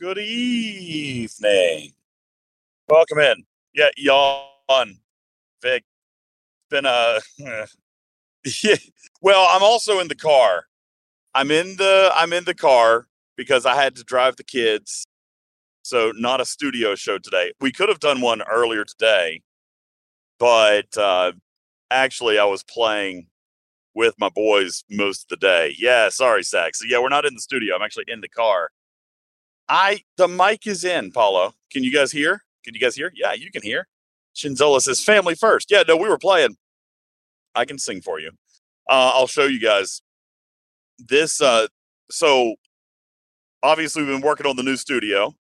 Good evening. Welcome in. Yeah, yawn. Vic. Been a. Well, I'm also in the car. I'm in the I'm in the car because I had to drive the kids. So not a studio show today. We could have done one earlier today, but uh, actually I was playing with my boys most of the day. Yeah, sorry, Zach. So yeah, we're not in the studio. I'm actually in the car. I the mic is in, Paulo. Can you guys hear? Can you guys hear? Yeah, you can hear. Shinzola says family first. Yeah, no, we were playing. I can sing for you. Uh, I'll show you guys this. Uh, so obviously we've been working on the new studio.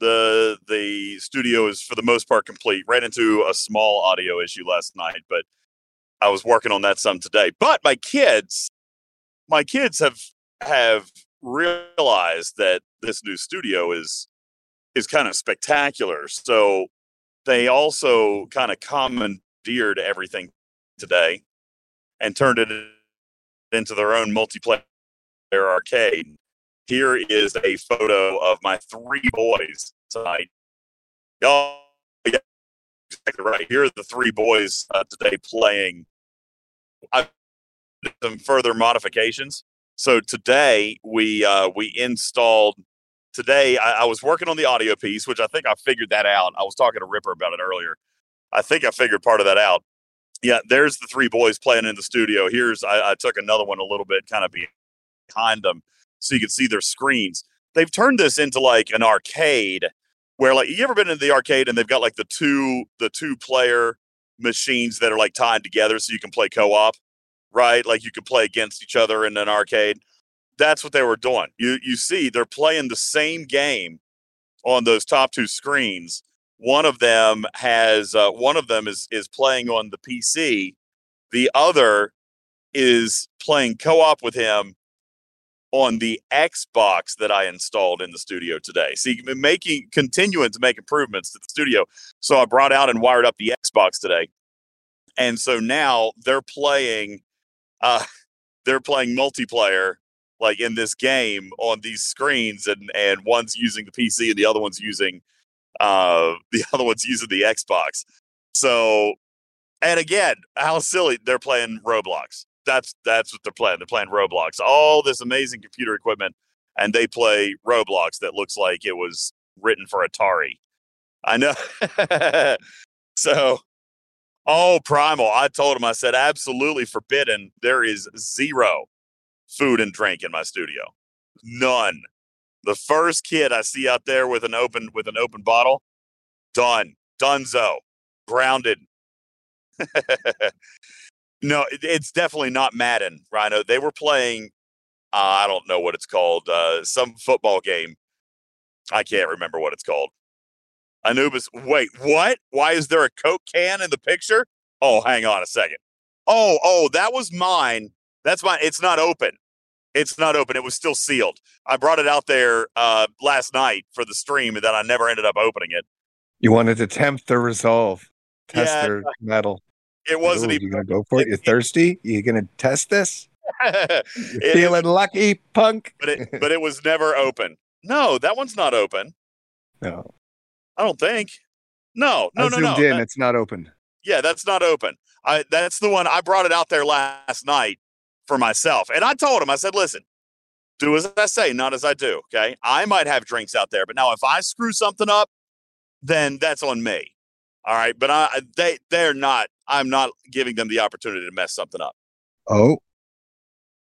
The the studio is for the most part complete. Ran into a small audio issue last night, but I was working on that some today. But my kids, my kids have have realized that this new studio is is kind of spectacular. So they also kind of commandeered everything today and turned it into their own multiplayer arcade. Here is a photo of my three boys tonight. Oh, yeah, exactly right. Here are the three boys uh, today playing. I've some further modifications. So today we uh, we installed. Today I, I was working on the audio piece, which I think I figured that out. I was talking to Ripper about it earlier. I think I figured part of that out. Yeah, there's the three boys playing in the studio. Here's I, I took another one a little bit kind of behind them so you can see their screens. They've turned this into like an arcade where like you ever been in the arcade and they've got like the two the two player machines that are like tied together so you can play co-op, right? Like you can play against each other in an arcade. That's what they were doing. You you see they're playing the same game on those top two screens. One of them has uh, one of them is is playing on the PC. The other is playing co-op with him on the Xbox that I installed in the studio today. See, making continuing to make improvements to the studio. So I brought out and wired up the Xbox today. And so now they're playing uh they're playing multiplayer like in this game on these screens and and one's using the PC and the other one's using uh the other one's using the Xbox. So and again, how silly they're playing Roblox that's that's what they're playing. They're playing Roblox. All this amazing computer equipment, and they play Roblox that looks like it was written for Atari. I know. so, oh, Primal. I told him. I said absolutely forbidden. There is zero food and drink in my studio. None. The first kid I see out there with an open with an open bottle, done. Dunzo. Grounded. No, it, it's definitely not Madden, Rhino. They were playing, uh, I don't know what it's called, uh, some football game. I can't remember what it's called. Anubis, wait, what? Why is there a Coke can in the picture? Oh, hang on a second. Oh, oh, that was mine. That's mine. It's not open. It's not open. It was still sealed. I brought it out there uh, last night for the stream, and then I never ended up opening it. You wanted to tempt the resolve, test Yeah, their mettle. It wasn't Ooh, even. You gonna go for it? You're thirsty? You gonna test this? It, feeling lucky, punk? but it, but it was never open. No, that one's not open. No, I don't think. No, no, I no, zoomed no. in. That- it's not open. yeah, that's not open. I that's the one I brought it out there last night for myself. And I told him, I said, listen, do as I say, not as I do. Okay. I might have drinks out there, but now if I screw something up, then that's on me. All right. But I they they're not, I'm not giving them the opportunity to mess something up. Oh,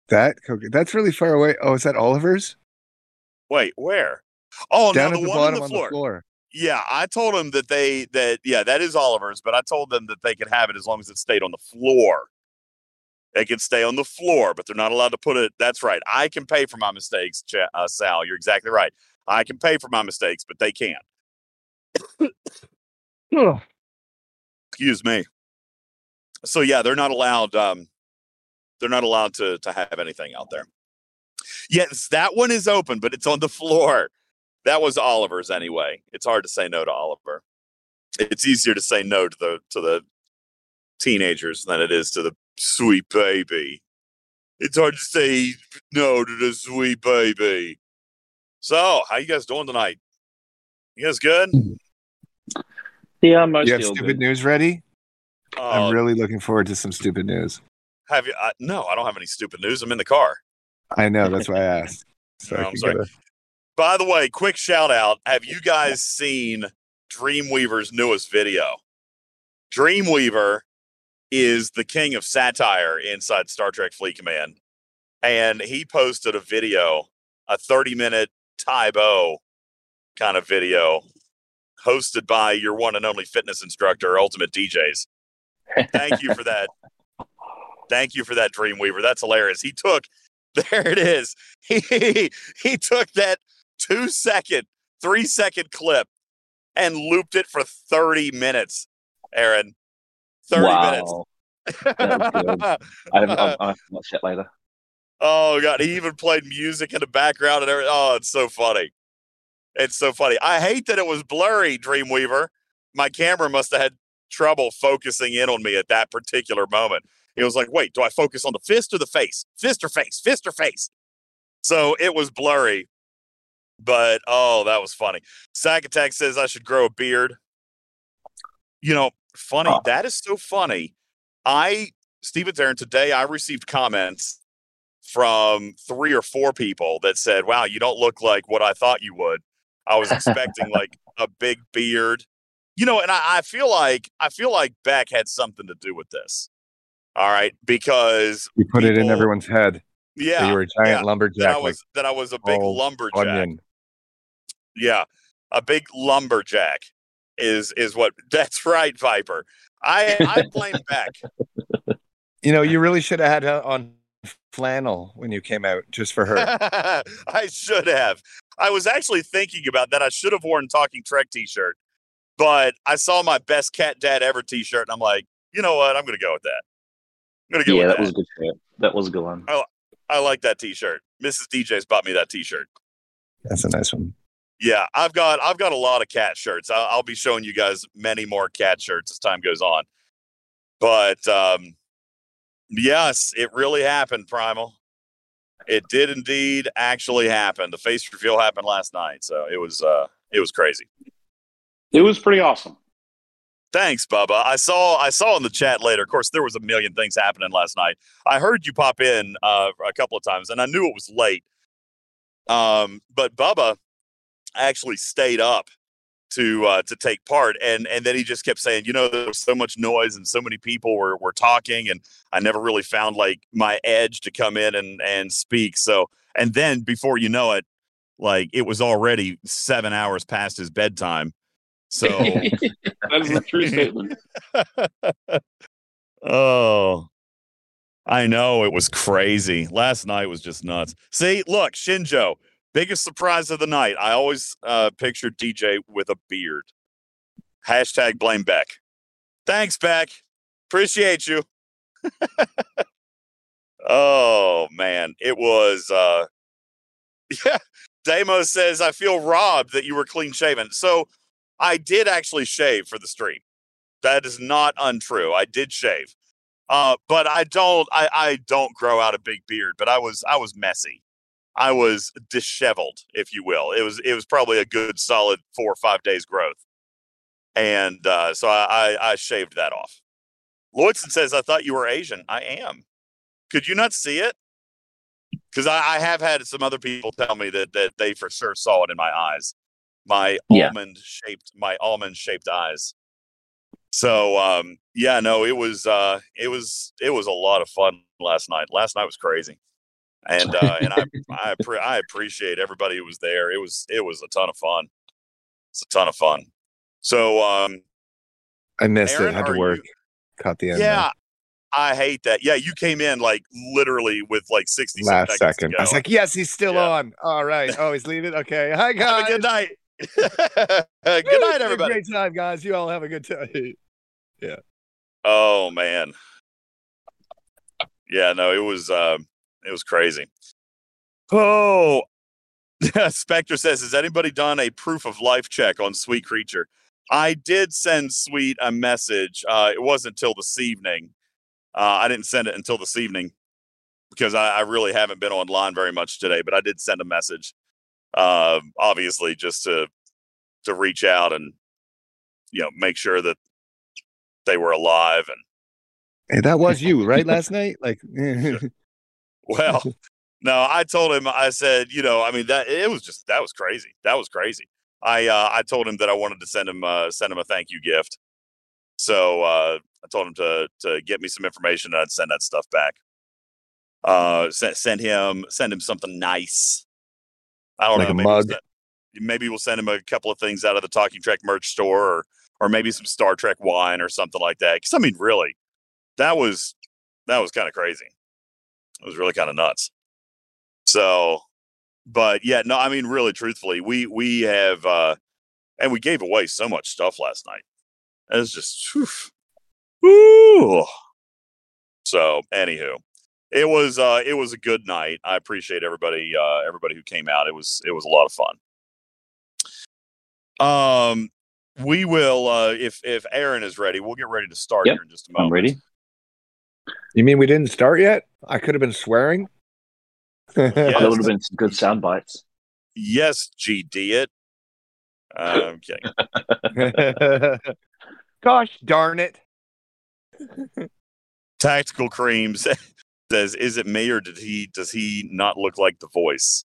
that, that's really far away. Oh, is that Oliver's? Wait, where? Oh, Down no, at the, the one on bottom the on the floor. Yeah, I told them that they that yeah, that is Oliver's, but I told them that they could have it as long as it stayed on the floor. They can stay on the floor, but they're not allowed to put it. That's right. I can pay for my mistakes, Cha- uh, Sal. You're exactly right. I can pay for my mistakes, but they can't. Excuse me. So yeah, they're not allowed. Um, they're not allowed to to have anything out there. Yes, that one is open, but it's on the floor. That was Oliver's anyway. It's hard to say no to Oliver. It's easier to say no to the to the teenagers than it is to the sweet baby. It's hard to say no to the sweet baby. So, how you guys doing tonight? You guys good? Yeah, I'm mostly You have stupid good. news ready? Uh, I'm really looking forward to some stupid news. have you? Uh, no, I don't have any stupid news. I'm in the car. I know. That's why I asked. So No, I I'm sorry. a- By the way, quick shout out. Have you guys seen Dreamweaver's newest video? Dreamweaver is the king of satire inside Star Trek Fleet Command. And he posted a video, a 30 minute Tae Bo kind of video, hosted by your one and only fitness instructor, Ultimate DJs. Thank you for that. Thank you for that, Dreamweaver. That's hilarious. He took, there it is. He, he took that two second, three second clip and looped it for 30 minutes, Aaron. 30 minutes. wow. Good. I haven't, I'll, I'll have to watch that later. Oh god, he even played music in the background and everything. Oh, it's so funny. It's so funny. I hate that it was blurry, Dreamweaver. My camera must have had trouble focusing in on me at that particular moment. It was like, wait, do I focus on the fist or the face? Fist or face? Fist or face? So it was blurry. But oh, that was funny. Sack Attack says I should grow a beard. You know, funny. Oh. That is so funny. I, Steven Theron, today I received comments from three or four people that said, "Wow, you don't look like what I thought you would." I was expecting like a big beard, you know, and I, I feel like I feel like Beck had something to do with this. All right, because You put it in everyone's head. that yeah, you were a giant yeah, that I lumberjack, like was that I was a big lumberjack. onion. Yeah, a big lumberjack is is what. That's right, Viper. I I blame Beck. You know, you really should have had her on flannel when you came out, just for her. I should have. I was actually thinking about that. I should have worn Talking Trek t-shirt, but I saw my best cat dad ever t-shirt, and I'm like, you know what? I'm going to go with that. I'm going to go yeah, with that that. was a good shirt. That was a good one. I like that t-shirt. Mrs. DJ's bought me that t-shirt. That's a nice one. Yeah, I've got I've got a lot of cat shirts. I'll, I'll be showing you guys many more cat shirts as time goes on. But um, yes, it really happened, Primal. It did indeed actually happen. The face reveal happened last night, so it was uh, it was crazy. It was pretty awesome. Thanks, Bubba. I saw I saw in the chat later. Of course, there was a million things happening last night. I heard you pop in uh, a couple of times, and I knew it was late. Um, but Bubba actually stayed up to uh, to take part, and and then he just kept saying, you know, there was so much noise and so many people were were talking, and I never really found like my edge to come in and and speak. So, and then before you know it, like it was already seven hours past his bedtime. So. that is a true statement. oh, I know it was crazy. Last night was just nuts. See, look, Shinjo, biggest surprise of the night. I always uh, pictured DJ with a beard. Hashtag blame Beck. Thanks, Beck. Appreciate you. oh man, it was. uh Yeah, Damo says I feel robbed that you were clean shaven. So I did actually shave for the stream. That is not untrue. I did shave. Uh, but I don't I, I don't grow out a big beard, but I was I was messy. I was disheveled, if you will. It was it was probably a good solid four or five days growth. And uh, so I, I I shaved that off. Lloydson says, I thought you were Asian. I am. Could you not see it? Because I, I have had some other people tell me that that they for sure saw it in my eyes. My Yeah. almond shaped my almond shaped eyes. So um yeah, no, it was uh it was it was a lot of fun last night. Last night was crazy. And uh and I I appre- I appreciate everybody who was there. It was it was a ton of fun. It's a ton of fun. So um I missed Aaron, it. Had are to you- work. Caught the end. there. yeah, I hate that. Yeah, you came in like literally with like 60 Last second. I was like, yes, he's still Yeah. on. All right. Oh, he's leaving. Okay. Hi, guys. good night. good night, it's been a everybody. Great time, guys. You all have a good time. Yeah. Oh man. Yeah, no, it was um it was crazy. Oh Spectre says, Has anybody done a proof of life check on Sweet Creature? I did send Sweet a message. Uh it wasn't until this evening. Uh I didn't send it until this evening because I, I really haven't been online very much today, but I did send a message. uh, obviously just to to reach out and you know make sure that they were alive and Hey, that was you, right? Last night, like, well no i told him i said you know i mean that it was just that was crazy that was crazy. I uh i told him that i wanted to send him uh send him a thank you gift. So uh i told him to to get me some information and i'd send that stuff back. Uh send, send him send him something nice. I don't Like know maybe we'll, send, maybe we'll send him a couple of things out of the talking trek merch store or or maybe some star trek wine or something like that. Because i mean really that was that was kind of crazy it was really kind of nuts so, but yeah, no, I mean, really, truthfully, we we have, uh and we gave away so much stuff last night. It was just, whew, whew. so. Anywho, it was uh it was a good night. I appreciate everybody uh everybody who came out. It was it was a lot of fun. Um, we will uh if if Aaron is ready, we'll get ready to start Yep, here in just a moment. I'm ready. You mean we didn't start yet? I could have been swearing. Yes. there would have been some good sound bites. Yes, GD it. Uh, I'm kidding. Gosh darn it! Tactical Cream says, "Is it me or did he? Does he not look like the voice?"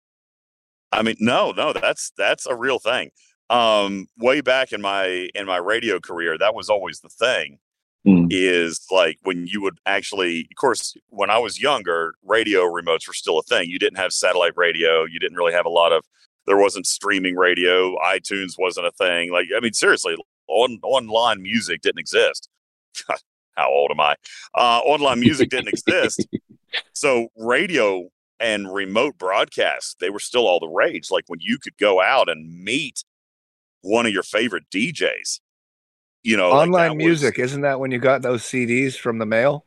I mean, no, no, that's that's a real thing. Um, way back in my in my radio career, that was always the thing. Mm. Is like when you would actually, of course, when I was younger, radio remotes were still a thing. You didn't have satellite radio. You didn't really have a lot of. There wasn't streaming radio. iTunes wasn't a thing. Like, I mean, seriously, on online music didn't exist. How old am I? Uh, online music didn't exist. So radio and remote broadcasts, they were still all the rage. Like when you could go out and meet one of your favorite DJs. You know, like Online was- music, isn't that when you got those CDs from the mail?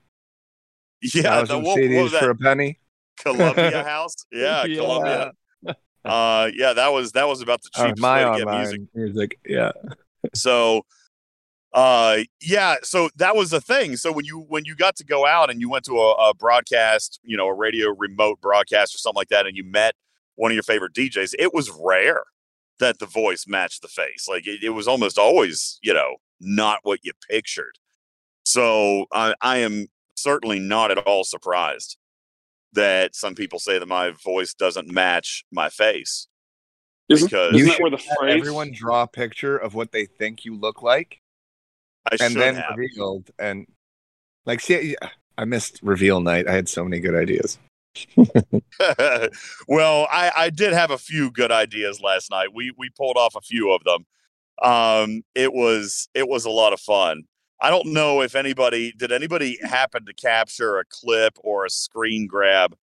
yeah, the, what, what CDs was that? for a penny. Columbia House. Yeah, Yeah. Columbia. Uh, yeah, that was that was about the Uh, cheapest my way to get music. music. Yeah. So, uh, yeah, so that was the thing. So when you when you got to go out and you went to a, a broadcast, you know, a radio remote broadcast or something like that, and you met one of your favorite DJs, it was rare that the voice matched the face. Like it, it was almost always, you know, not what you pictured. So I, I am certainly not at all surprised that some people say that my voice doesn't match my face Isn't, because isn't You that where the phrase? everyone draw a picture of what they think you look like, I and then have. revealed. And like, see, I missed reveal night. I had so many good ideas. well, I, I did have a few good ideas last night. We we pulled off a few of them. Um, it was it was a lot of fun. I don't know if anybody did anybody happen to capture a clip or a screen grab.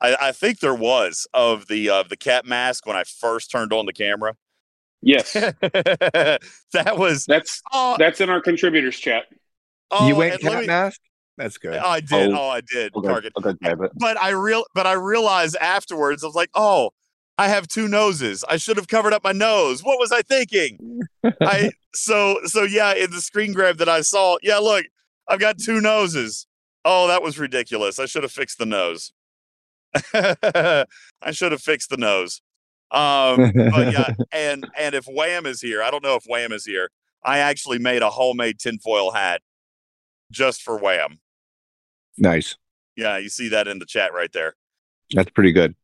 I, I think there was of the of the cat mask when I first turned on the camera. Yes, that was that's oh, that's in our contributors chat. oh, you went cat me- mask. That's good. I did. Oh, Oh, I did. I'll Target. I'll go grab it. but I real but I realized afterwards I was like, oh, I have two noses. I should have covered up my nose. What was I thinking? I so so yeah, in the screen grab that I saw, yeah, look, I've got two noses. Oh, that was ridiculous. I should have fixed the nose. I should have fixed the nose. Um, but yeah, and and if Wham is here, I don't know if Wham is here. I actually made a homemade tinfoil hat just for Wham. nice. Yeah, you see that in the chat right there. That's pretty good.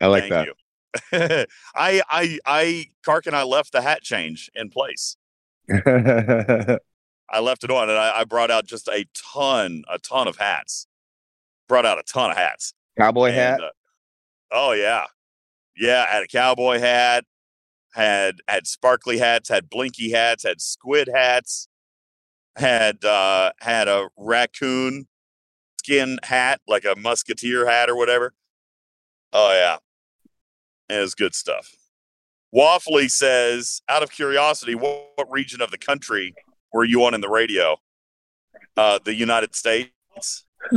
I like Thank you. I I I Kark and I left the hat change in place. I left it on and I, I brought out just a ton, a ton of hats. Brought out a ton of hats. Cowboy And, hat. uh, oh yeah. Yeah, had a cowboy hat, had had sparkly hats, had blinky hats, had squid hats, had uh had a raccoon skin hat, like a musketeer hat or whatever. Oh yeah. Was good stuff. Waffly says, out of curiosity, what, what region of the country were you on in the radio? Uh, the United States.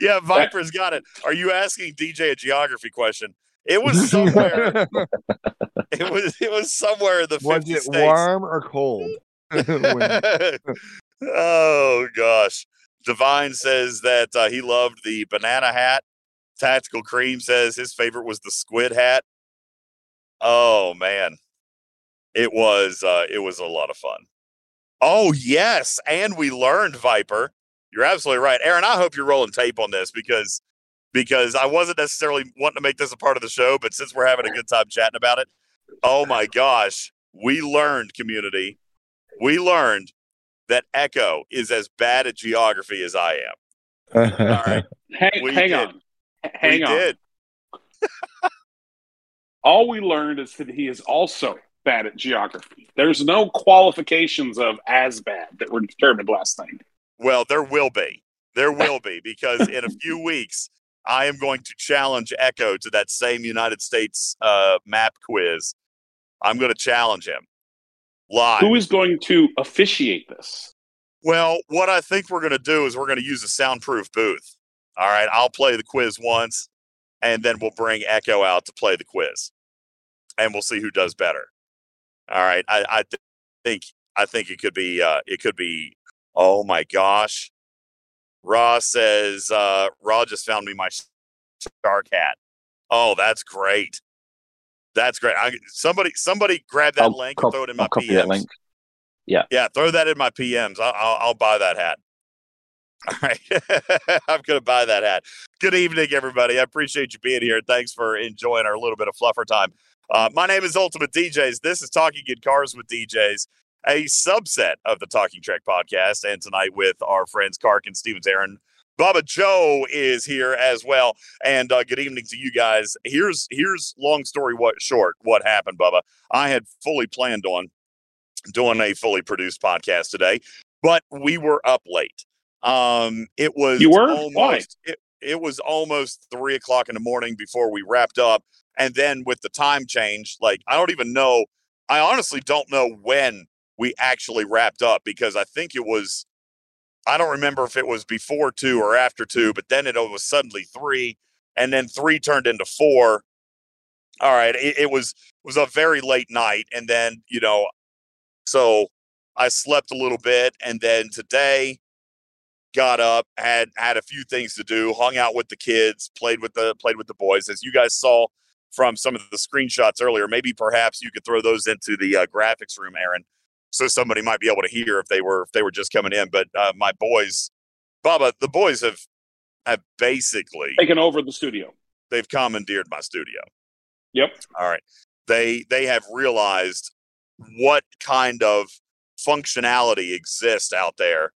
Yeah, Viper's got it. Are you asking DJ a geography question? It was somewhere. it was it was somewhere in the Was 50 it states. warm or cold? Oh gosh. Divine says that uh, he loved the banana hat Tactical Cream says his favorite was the squid hat. Oh man, it was uh, it was a lot of fun. Oh yes, and we learned Viper. You're absolutely right, Aaron. I hope you're rolling tape on this because because I wasn't necessarily wanting to make this a part of the show, but since we're having a good time chatting about it, oh my gosh, we learned community. We learned that Echo is as bad at geography as I am. All right, Hang, We hang on. Hang we on. did. All we learned is that he is also bad at geography. There's no qualifications of as bad that were determined last night. Well, there will be. There will be because in a few weeks I am going to challenge Echo to that same United States uh, map quiz. I'm going to challenge him live. Who is going to officiate this? Well, what I think we're going to do is we're going to use a soundproof booth. All right, I'll play the quiz once, and then we'll bring Echo out to play the quiz, and we'll see who does better. All right, I, I th- think I think it could be uh, it could be. Oh my gosh, Raw says uh, Raw just found me my shark hat. Oh, that's great. That's great. I, somebody somebody grab that I'll link cop- and throw it in my I'll copy PMs. link. Yeah, throw that in my PMs. I'll, I'll, I'll buy that hat. All right. I'm going to buy that hat. Good evening, everybody. I appreciate you being here. Thanks for enjoying our little bit of fluffer time. Uh, my name is Ultimate DJs. This is Talking in Cars with DJs, a subset of the Talking Trek podcast. And tonight with our friends Kark and Stevens Aaron. Bubba Joe is here as well. And uh, good evening to you guys. Here's here's long story what short what happened, Bubba. I had fully planned on doing a fully produced podcast today, but we were up late. Um, it was You were? almost Why? It, it was almost three o'clock in the morning before we wrapped up, and then with the time change, like I don't even know. I honestly don't know when we actually wrapped up because I think it was. I don't remember if it was before two or after two, but then it was suddenly three, and then three turned into four. All right, it, it was it was a very late night, and then you know so I slept a little bit and then today got up, had had a few things to do, hung out with the kids, played with the played with the boys. As you guys saw from some of the screenshots earlier, maybe perhaps you could throw those into the uh, graphics room, Aaron, so somebody might be able to hear if they were if they were just coming in. But uh, my boys, Bubba, the boys have have basically taken over the studio. they've commandeered my studio. Yep. All right. They they have realized what kind of functionality exists out there.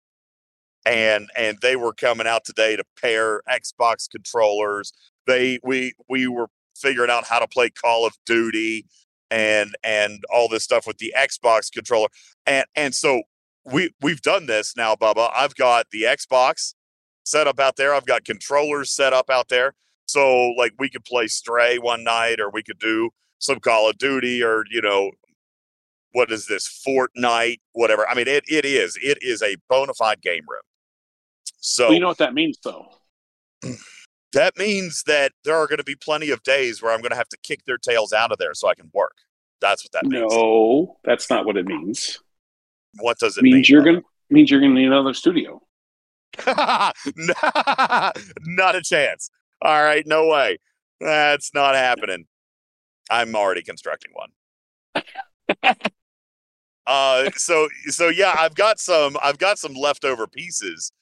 And and they were coming out today to pair Xbox controllers. They we we were figuring out how to play Call of Duty and and all this stuff with the Xbox controller. And and so we we've done this now, Bubba. I've got the Xbox set up out there. I've got controllers set up out there. So like we could play Stray one night, or we could do some Call of Duty, or you know, what is this Fortnite, whatever. I mean, it it is it is a bona fide game room. So Well, you know what that means, though. that means that there are going to be plenty of days where I'm going to have to kick their tails out of there so I can work. That's what that means. No, that's not what it means. What does it It means mean? you're gonna means you're gonna need another studio. not a chance. All right, no way. That's not happening. I'm already constructing one. uh so so yeah, I've got some I've got some leftover pieces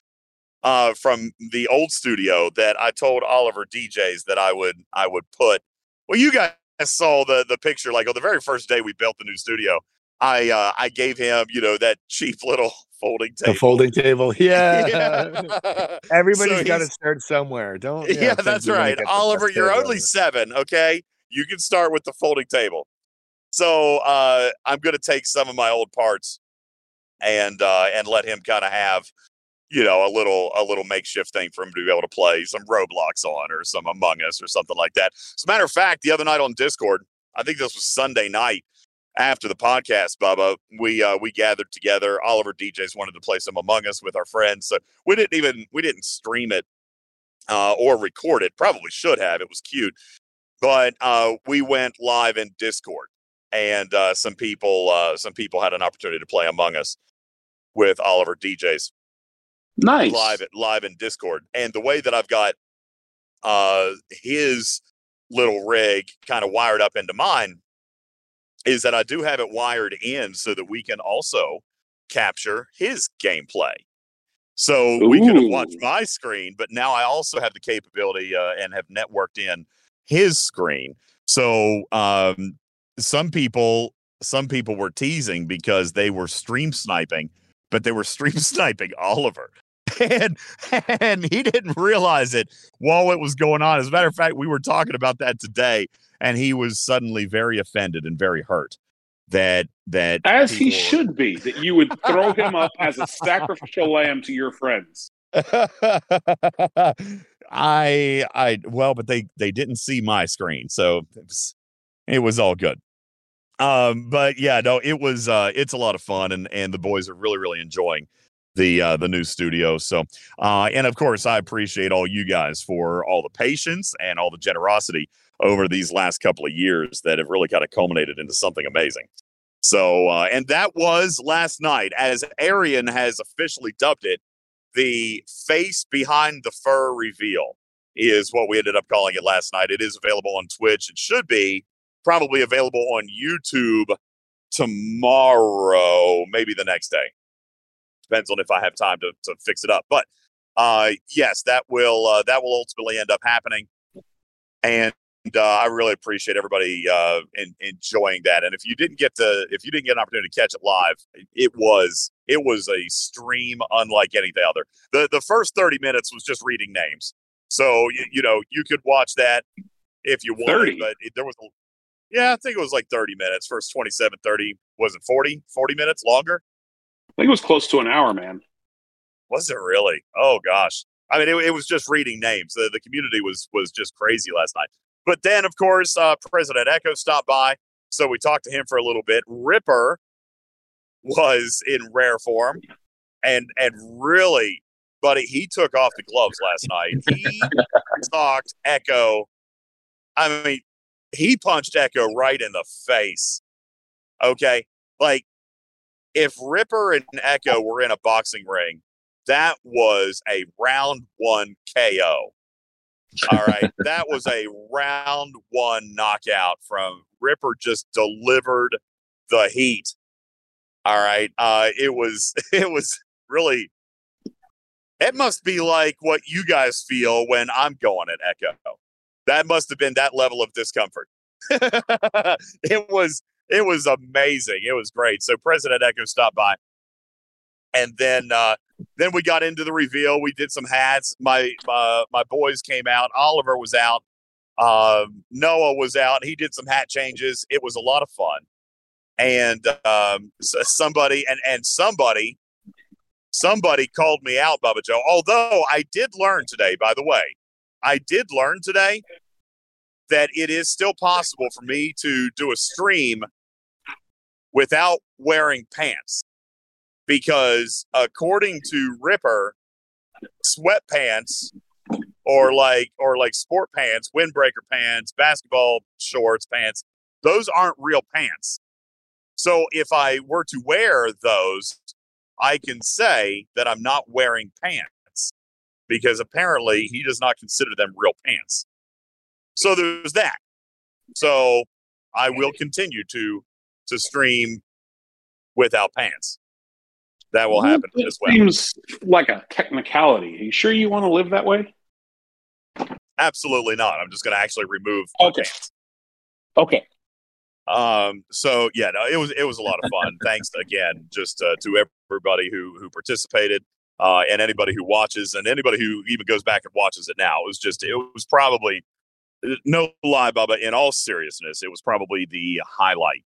uh from the old studio that I told Oliver DJs that I would I would put. Well, you guys saw the the picture like on the very first day we built the new studio. I uh I gave him, you know, that cheap little folding table. The folding table. Yeah. yeah. Everybody's So got to start somewhere. Don't. know, Yeah, that's right. Oliver, you're only seven, okay? You can start with the folding table. So uh, I'm going to take some of my old parts and uh, and let him kind of have, you know, a little a little makeshift thing for him to be able to play some Roblox on or some Among Us or something like that. As a matter of fact, the other night on Discord, I think this was Sunday night after the podcast, Bubba, we uh, we gathered together. Oliver DJs wanted to play some Among Us with our friends, so we didn't even we didn't stream it uh, or record it. Probably should have. It was cute, but uh, we went live in Discord, and uh, some people uh, some people had an opportunity to play Among Us with Oliver DJs Nice. live live in Discord. And the way that I've got uh, his little rig kind of wired up into mine is that I do have it wired in so that we can also capture his gameplay. So we could watch my screen, but now I also have the capability uh, and have networked in his screen. So um, some people, some people were teasing because they were stream sniping, but they were stream sniping Oliver. And and he didn't realize it while it was going on. As a matter of fact, we were talking about that today, and he was suddenly very offended and very hurt that that As he people- should be, that you would throw him up as a sacrificial lamb to your friends. I I well, but they they didn't see my screen, so it was, it was all good. Um, but yeah, no, it was uh it's a lot of fun and and the boys are really, really enjoying the uh the new studio. So uh and of course I appreciate all you guys for all the patience and all the generosity over these last couple of years that have really kind of culminated into something amazing. So uh and that was last night, as Aaron has officially dubbed it, the face behind the fur reveal is what we ended up calling it last night. It is available on Twitch. It should be probably available on YouTube tomorrow, maybe the next day. Depends on if I have time to, to fix it up. But uh, yes, that will uh, that will ultimately end up happening. And uh, I really appreciate everybody uh, in, enjoying that. And if you didn't get to, if you didn't get an opportunity to catch it live, it was it was a stream unlike anything other. the The first thirty minutes was just reading names, so you, you know you could watch that if you wanted. 30? But it, there was, a, yeah, I think it was like thirty minutes. First 27, 30, was it 40, 40 minutes longer? I think it was close to an hour, man. Was it really? Oh gosh. I mean, it, it was just reading names. The, the community was was just crazy last night. But then, of course, uh, President Echo stopped by, so we talked to him for a little bit. Ripper was in rare form, and and really, buddy, he took off the gloves last night. He talked Echo. I mean, he punched Echo right in the face. Okay, like if Ripper and Echo were in a boxing ring, that was a round one KO. All right. that was a round one knockout from Ripper just delivered the heat. All right. Uh it was it was really it must be like what you guys feel when I'm going at Echo. That must have been that level of discomfort. it was it was amazing. It was great. So President Echo stopped by. And then uh then we got into the reveal. We did some hats. My uh, my boys came out. Oliver was out. Um, Noah was out. He did some hat changes. It was a lot of fun. And um, somebody and and somebody somebody called me out, Bubba Joe. Although I did learn today, by the way, I did learn today that it is still possible for me to do a stream without wearing pants because according to Ripper, sweatpants or like or like sport pants, windbreaker pants, basketball shorts, pants, those aren't real pants. So if I were to wear those, I can say that I'm not wearing pants because apparently he does not consider them real pants. So there's that. So I will continue to to stream without pants. That will happen It as well. Seems like a technicality. Are you sure you want to live that way? Absolutely not. I'm just going to actually remove. Okay. pants. Okay. Um. So yeah, no, it was it was a lot of fun. Thanks again, just uh, to everybody who who participated, uh, and anybody who watches, and anybody who even goes back and watches it now. It was just it was probably no lie, Bubba. In all seriousness, it was probably the highlight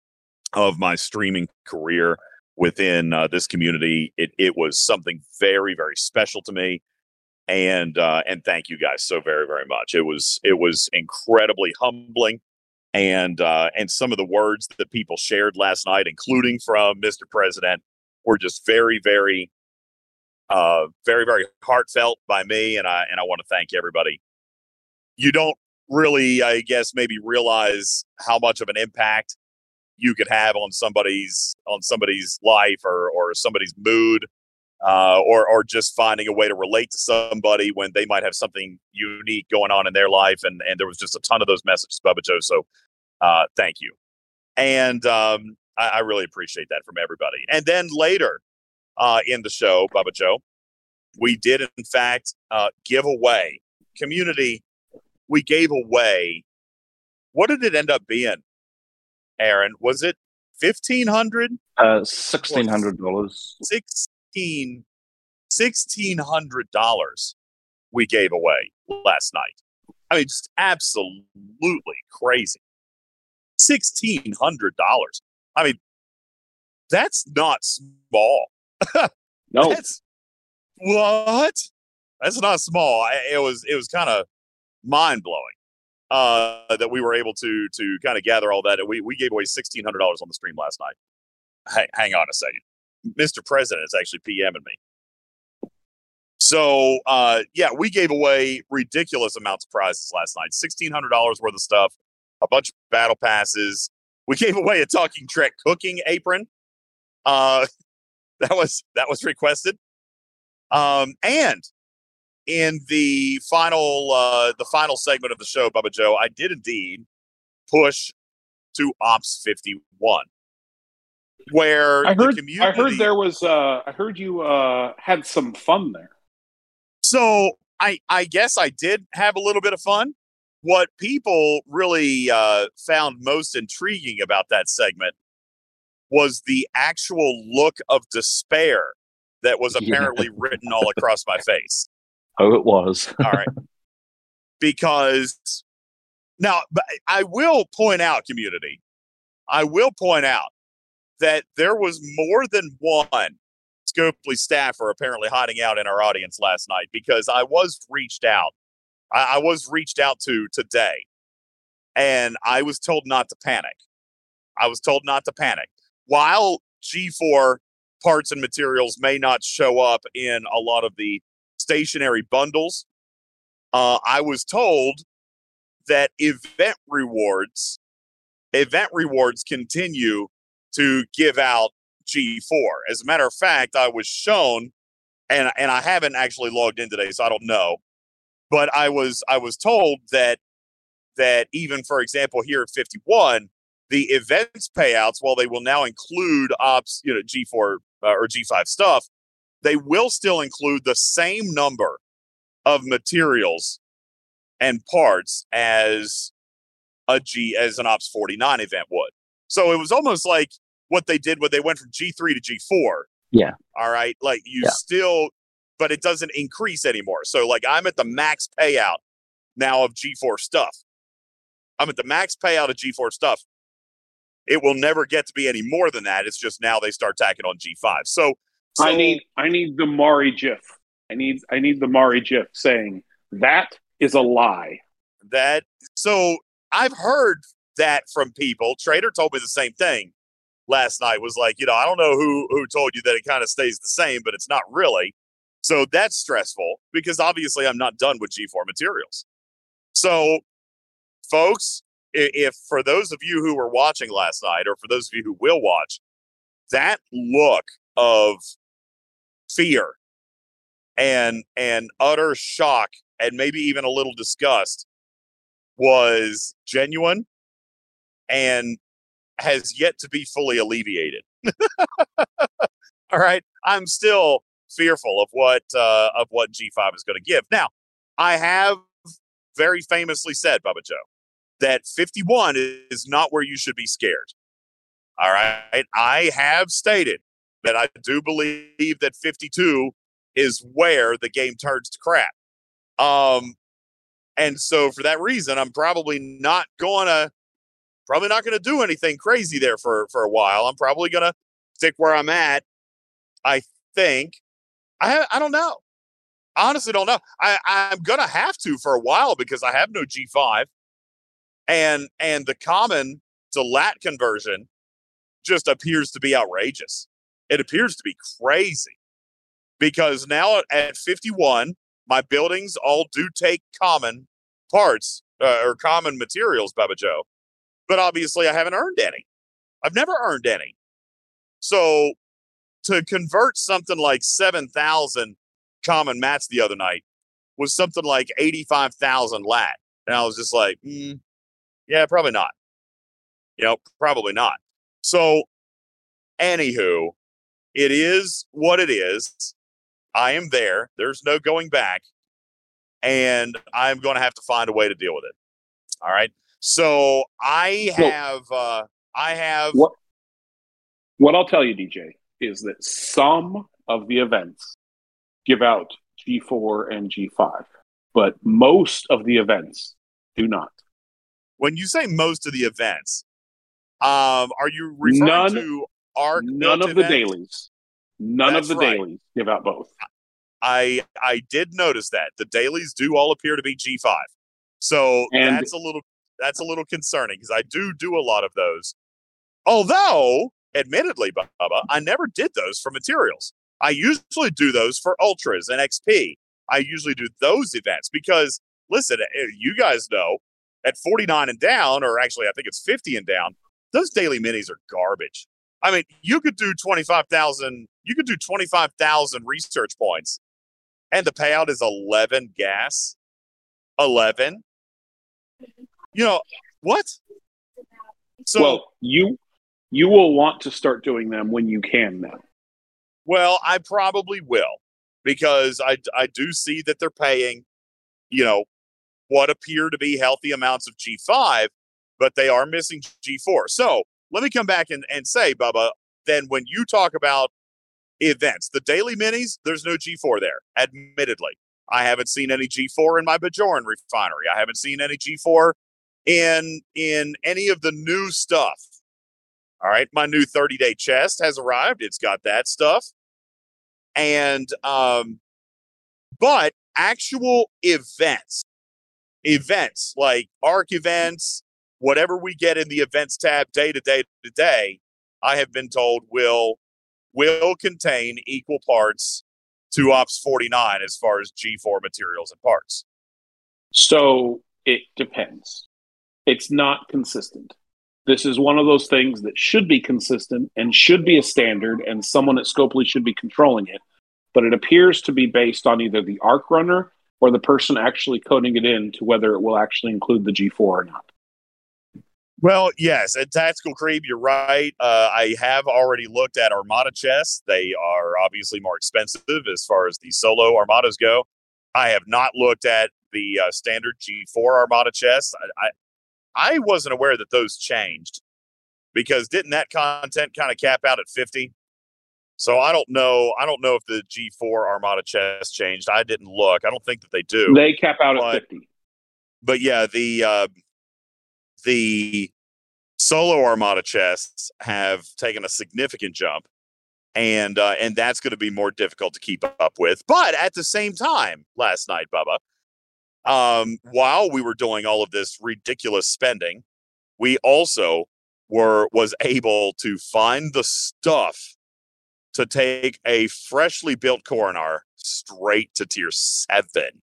of my streaming career within uh, this community. It it was something very very special to me, and uh, and thank you guys so very very much. It was it was incredibly humbling and uh, and some of the words that people shared last night, including from Mr. President, were just very, very, uh, very, very heartfelt by me, and I and I want to thank everybody. You don't really, I guess, maybe realize how much of an impact you could have on somebody's on somebody's life or or somebody's mood uh, or or just finding a way to relate to somebody when they might have something unique going on in their life. And and there was just a ton of those messages, Bubba Joe. So uh, thank you, and um, I, I really appreciate that from everybody. And then later uh, in the show, Bubba Joe, we did in fact uh, give away community. We gave away. What did it end up being, Aaron? Was it fifteen hundred? Uh, sixteen hundred dollars. Sixteen sixteen hundred dollars we gave away last night. I mean, just absolutely crazy. Sixteen hundred dollars. I mean, that's not small. No, That's what? That's not small. It was it was kind of mind blowing uh, that we were able to to kind of gather all that. We we gave away sixteen hundred dollars on the stream last night. Hang, hang on a second, Mr. President is actually PMing me. So uh, yeah, we gave away ridiculous amounts of prizes last night. Sixteen hundred dollars worth of stuff, a bunch of battle passes. We gave away a talking Trek cooking apron. Uh, that was that was requested. Um, and in the final uh, the final segment of the show, Bubba Joe, I did indeed push to Ops 51, where I the heard. community. I heard there was. Uh, I heard you uh, had some fun there. So I I guess I did have a little bit of fun. What people really uh, found most intriguing about that segment was the actual look of despair that was Yeah. apparently written all across my face. Oh, it was. All right. because now, I will point out, community, I will point out that there was more than one Scopely staffer apparently hiding out in our audience last night because I was reached out. I, I was reached out to today and I was told not to panic. I was told not to panic. While G4 parts and materials may not show up in a lot of the stationary bundles, uh, I was told that event rewards, event rewards continue to give out G4. As a matter of fact, I was shown, and and I haven't actually logged in today, so I don't know. But I was I was told that that even for example here at 51, the events payouts, while they will now include ops, you know, G4 uh, or G5 stuff, they will still include the same number of materials and parts as a G as an Ops 49 event would. So it was almost like what they did when they went from G3 to G4. Yeah. All right. Like you Yeah. still, but it doesn't increase anymore. So like I'm at the max payout now of G4 stuff. I'm at the max payout of G4 stuff. It will never get to be any more than that. It's just now they start tacking on G5. So, so I need. I need the Mari GIF. I need. I need the Mari GIF saying that is a lie. that so I've heard that from people. Trader told me the same thing last night. Was like, you know, I don't know who who told you that it kind of stays the same, but it's not really. So that's stressful because obviously I'm not done with G4 materials. So, folks, i- if for those of you who were watching last night, or for those of you who will watch, that look of fear and and utter shock and maybe even a little disgust was genuine and has yet to be fully alleviated. All right, I'm still fearful of what uh, of what G5 is going to give. Now, I have very famously said, Bubba Joe, that 51 is not where you should be scared. All right, I have stated that I do believe that 52 is where the game turns to crap. Um, and so for that reason, I'm probably not to probably not to do anything crazy there for for a while. I'm probably to stick where I'm at. I think. I I don't know. I honestly don't know. I I'm to have to for a while because I have no G5, and and the common to lat conversion just appears to be outrageous. It appears to be crazy because now at 51 my buildings all do take common parts uh, or common materials, Bubba Joe. But obviously, I haven't earned any. I've never earned any. So to convert something like 7,000 common mats the other night was something like 85,000 lat. And I was just like, mm, yeah, probably not. You know, probably not. So, anywho, it is what it is. I am there. There's no going back. And I'm going to have to find a way to deal with it. All right. So I have, uh, I have, What what I'll tell you, DJ, is that some of the events give out G4 and G5, but most of the events do not. when you say most of the events, um, are you referring None- to ARC? None of the events? dailies. None That's of the right. dailies give out both. I I did notice that the dailies do all appear to be G five, so And- that's a little that's a little concerning because I do do a lot of those. Although, admittedly, Bubba, I never did those for materials. I usually do those for ultras and XP. I usually do those events because listen, eh, you guys know at 49 and down, or actually I think it's 50 and down, those daily minis are garbage. I mean, you could do 25,000, you could do 25,000 research points and the payout is 11 gas? 11 you know what? So well, you you will want to start doing them when you can now. Well, I probably will because i i do see that they're paying you know what appear to be healthy amounts of g5 but they are missing g4 so let me come back and, and say bubba then when you talk about events the daily minis there's no g4 there admittedly I haven't seen any G4 in my Bajoran refinery. I haven't seen any G4 in in any of the new stuff. All right, my new 30 day chest has arrived. It's got that stuff. And um but actual events, events like ARC events, whatever we get in the events tab day to day to day, I have been told will will contain equal parts to Ops 49 as far as G4 materials and parts. So it depends. It's not consistent. This is one of those things that should be consistent and should be a standard, and someone at Scopely should be controlling it. But it appears to be based on either the ARC runner or the person actually coding it in to whether it will actually include the G4 or not. Well, yes, at Tactical Creep, you're right. Uh, I have already looked at Armada chests. They are obviously more expensive as far as the solo Armadas go. I have not looked at the uh, standard G4 Armada chests. I, I I wasn't aware that those changed because didn't that content kind of cap out at 50? So I don't know. I don't know if the G4 Armada chest changed. I didn't look. I don't think that they do. They cap out But- at 50. but yeah, the uh, the solo Armada chests have taken a significant jump, and uh, and that's going to be more difficult to keep up with. But at the same time, last night, Bubba, um, while we were doing all of this ridiculous spending, we also were was able to find the stuff to take a freshly built Korinar straight to tier seven.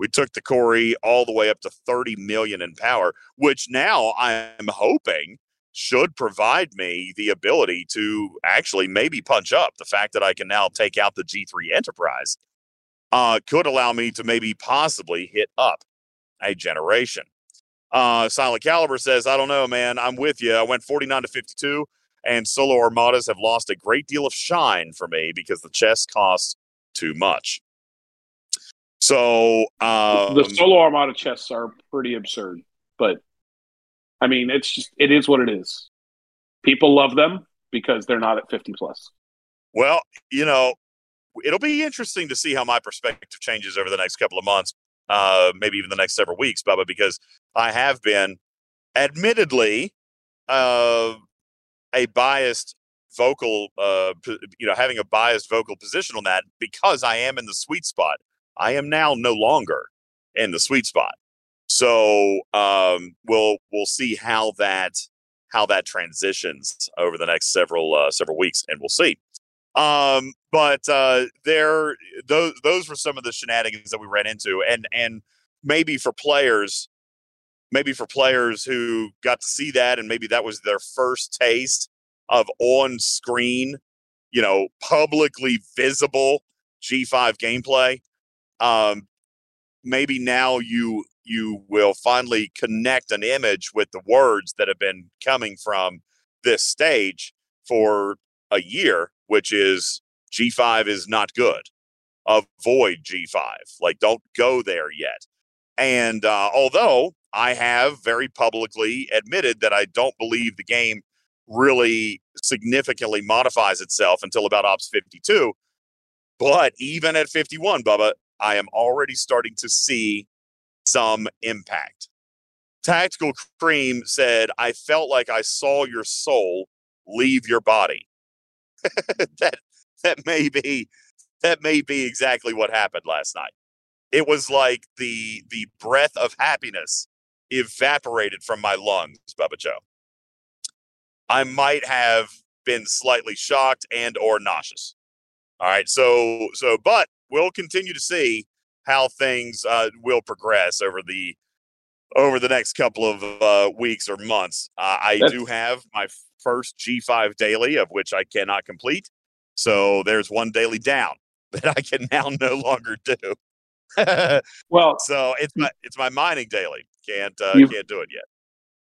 We took the Corey all the way up to 30 million in power, which now I'm hoping should provide me the ability to actually maybe punch up. The fact that I can now take out the G3 Enterprise uh, could allow me to maybe possibly hit up a generation. Uh, Silent Caliber says, I don't know, man. I'm with you. I went 49 to 52, and solo armadas have lost a great deal of shine for me because the chest costs too much. So, um, the solo armada chests are pretty absurd, but I mean, it's just it is what it is. People love them because they're not at fifty plus. Well, you know, it'll be interesting to see how my perspective changes over the next couple of months, uh, maybe even the next several weeks, Bubba, because I have been, admittedly, uh, a biased vocal, uh, you know, having a biased vocal position on that because I am in the sweet spot. I am now no longer in the sweet spot. So um, we'll we'll see how that how that transitions over the next several uh, several weeks, and we'll see. Um, but uh, there, those those were some of the shenanigans that we ran into, and and maybe for players, maybe for players who got to see that, and maybe that was their first taste of on screen you know, publicly visible G5 gameplay. Um, maybe now you you will finally connect an image with the words that have been coming from this stage for a year, which is G5 is not good. Avoid G5. Like, don't go there yet. And uh, although I have very publicly admitted that I don't believe the game really significantly modifies itself until about Ops 52, but even at 51, Bubba, I am already starting to see some impact. Tactical Cream said, I felt like I saw your soul leave your body. that that may be that may be exactly what happened last night. It was like the the breath of happiness evaporated from my lungs, Bubba Joe. I might have been slightly shocked and or nauseous. All right, so so but we'll continue to see how things uh, will progress over the over the next couple of uh, weeks or months. Uh, I That's- do have my first G5 daily, of which I cannot complete. So there's one daily down that I can now no longer do. well, so it's my it's my mining daily. Can't uh, can't do it yet.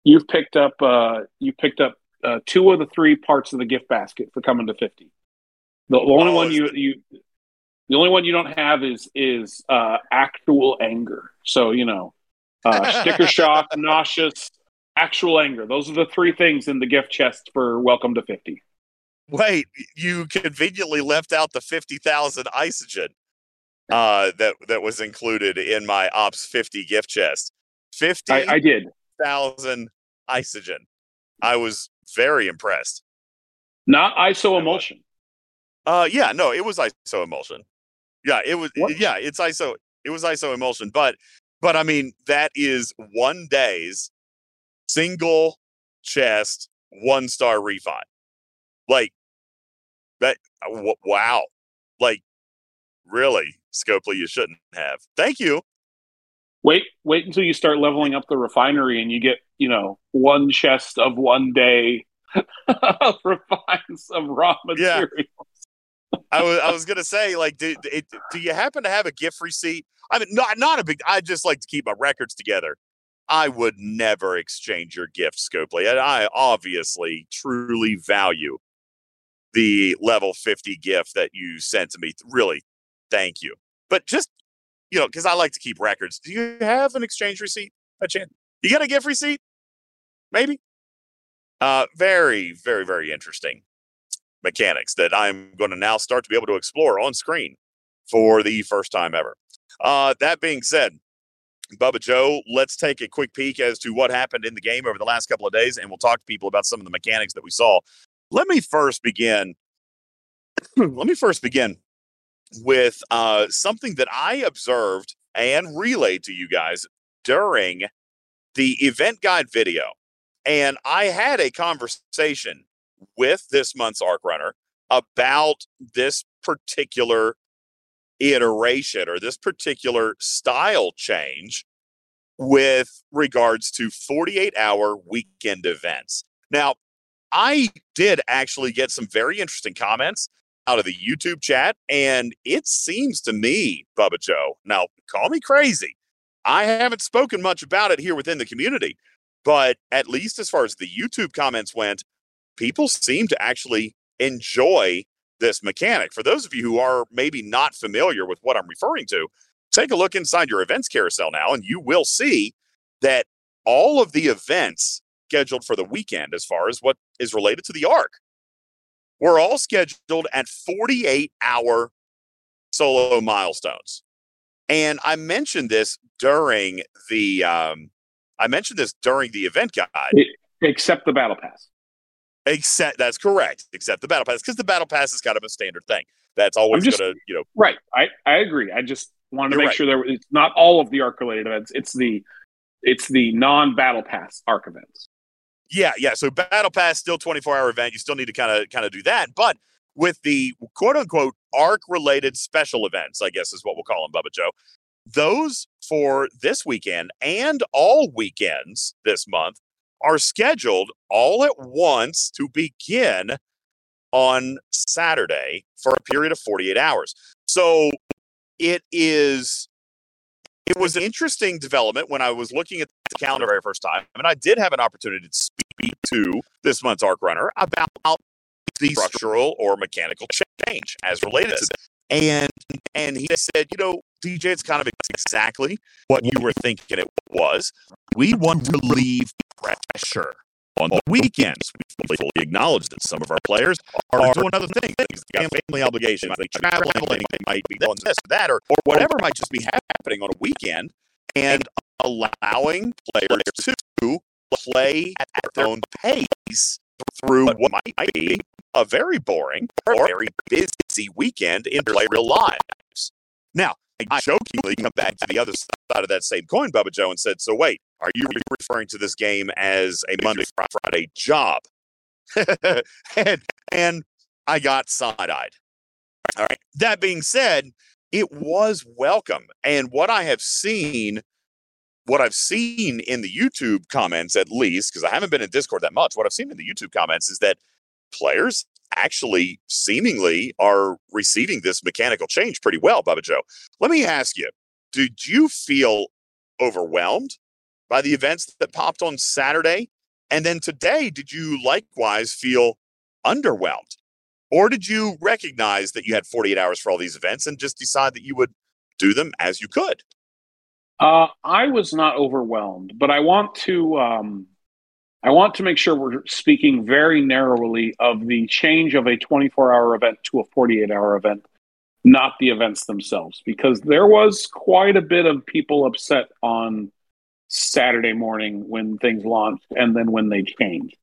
You've picked up uh, you picked up uh, two of the three parts of the gift basket for coming to fifty. The, the only oh, one you you the only one you don't have is is uh, actual anger. So you know, uh, sticker shock, nauseous, actual anger. Those are the three things in the gift chest for Welcome to Fifty. Wait, you conveniently left out the fifty thousand isogen uh, that that was included in my Ops 50 gift chest. 50 I, I did. thousand isogen. I was very impressed. Not iso emulsion. Uh yeah, no, it was iso emulsion. Yeah, it was what? yeah, it's iso it was iso emulsion, but but I mean that is one day's single chest one star refine. Like that w- wow. Like really Scopely, you shouldn't have. Thank you. Wait, wait until you start leveling up the refinery and you get, you know, one chest of one day of refines of raw material. Yeah. I was I was gonna say, like, do, it, do you happen to have a gift receipt? I mean, not not a big. I just like to keep my records together. I would never exchange your gift, Scopely. And I obviously truly value the level 50 gift that you sent to me. Really, thank you. But just, you know, because I like to keep records. Do you have an exchange receipt by chance? You got a gift receipt? Maybe. Uh, very, very, very interesting mechanics that I'm going to now start to be able to explore on screen for the first time ever. Uh, that being said, Bubba Joe, let's take a quick peek as to what happened in the game over the last couple of days, and we'll talk to people about some of the mechanics that we saw. Let me first begin. let me first begin with uh, something that I observed and relayed to you guys during the event guide video. And I had a conversation with this month's Arc Runner about this particular iteration or this particular style change with regards to 48 hour weekend events. Now, I did actually get some very interesting comments out of the YouTube chat. And it seems to me, Bubba Joe, now call me crazy. I haven't spoken much about it here within the community, but at least as far as the YouTube comments went, people seem to actually enjoy this mechanic. For those of you who are maybe not familiar with what I'm referring to, take a look inside your events carousel now, and you will see that all of the events scheduled for the weekend, as far as what is related to the arc, we're all scheduled at 48 hour solo milestones. And I mentioned this during the um, I mentioned this during the event guide. Except the battle pass. Except that's correct. Except the battle pass, because the battle pass is kind of a standard thing. That's always just, gonna, you know. Right. I, I agree. I just wanted to make right. sure there it's not all of the arc related events. It's the it's the non battle pass arc events. Yeah, yeah. So battle pass still 24 hour event. You still need to kind of kind of do that. But with the quote unquote arc related special events, I guess is what we'll call them, Bubba Joe. Those for this weekend and all weekends this month are scheduled all at once to begin on Saturday for a period of 48 hours. So it is it was an interesting development when I was looking at the calendar very first time. I mean, I did have an opportunity to speak to this month's Arc Runner about the structural or mechanical change as related to this. And and he said, you know, DJ, it's kind of exactly what you were thinking it was. We want to relieve pressure on the weekends. We fully acknowledge that some of our players are doing other things. They got family obligations, they traveling, they might be doing this, that, or, or whatever might just be happening on a weekend, and allowing players to play at their own pace through what might be a very boring or very busy weekend in their real lives. Now, I jokingly come back to the other side of that same coin, Bubba Joe, and said, So wait, are you referring to this game as a Monday Friday job? and, and I got side eyed. All right. That being said, it was welcome. And what I have seen, what I've seen in the YouTube comments, at least, because I haven't been in Discord that much, what I've seen in the YouTube comments is that players actually seemingly are receiving this mechanical change pretty well, Bubba Joe. Let me ask you, did you feel overwhelmed by the events that popped on Saturday? And then today, did you likewise feel underwhelmed? Or did you recognize that you had 48 hours for all these events and just decide that you would do them as you could? Uh, I was not overwhelmed, but I want to um, I want to make sure we're speaking very narrowly of the change of a 24 hour event to a 48 hour event, not the events themselves, because there was quite a bit of people upset on Saturday morning when things launched and then when they changed.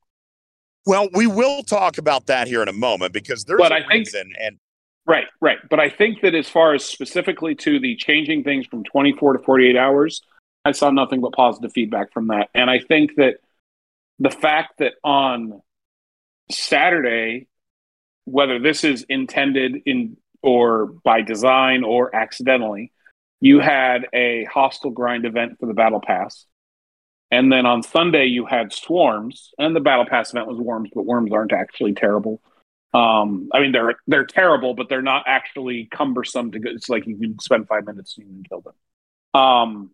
Well, we will talk about that here in a moment because there's but a I think, reason and right, right. But I think that as far as specifically to the changing things from 24 to 48 hours, I saw nothing but positive feedback from that. And I think that the fact that on Saturday, whether this is intended in or by design or accidentally, you had a hostile grind event for the battle pass. And then on Sunday you had swarms, and the battle pass event was worms, but worms aren't actually terrible. Um, I mean they're they're terrible, but they're not actually cumbersome to go. It's like you can spend five minutes and you can kill them. Um,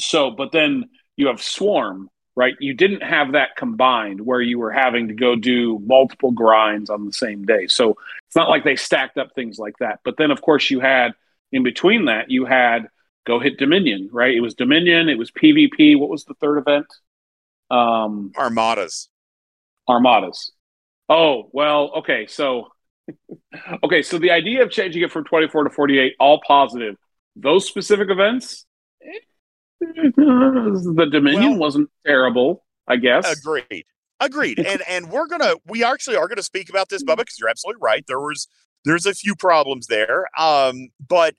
so, but then you have swarm, right? You didn't have that combined where you were having to go do multiple grinds on the same day. So it's not like they stacked up things like that. But then, of course, you had in between that, you had go hit Dominion, right? It was Dominion, it was PvP. What was the third event? Um, armadas. Armadas. Oh, well, okay. So, okay. So the idea of changing it from 24 to 48, all positive. Those specific events, the Dominion Well- wasn't terrible, I guess. Agreed. Agreed. and and we're gonna we actually are gonna speak about this, Bubba, because you're absolutely right. There was there's a few problems there. Um, but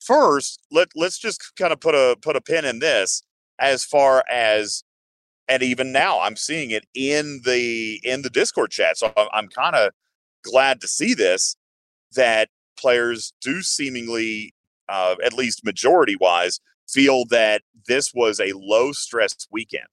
first, let let's just kind of put a put a pin in this as far as and even now I'm seeing it in the in the Discord chat. So I'm, I'm kind of glad to see this that players do seemingly, uh, at least majority wise, feel that this was a low stress weekend.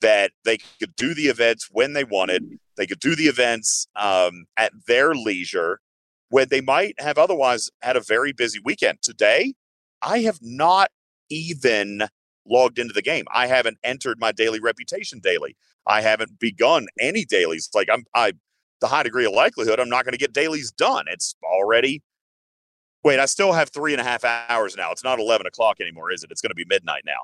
That they could do the events when they wanted. They could do the events um, at their leisure when they might have otherwise had a very busy weekend. Today, I have not even logged into the game. I haven't entered my daily reputation daily. I haven't begun any dailies. Like I'm, I, the high degree of likelihood I'm not going to get dailies done. It's already. Wait, I still have three and a half hours now. It's not eleven o'clock anymore, is it? It's going to be midnight now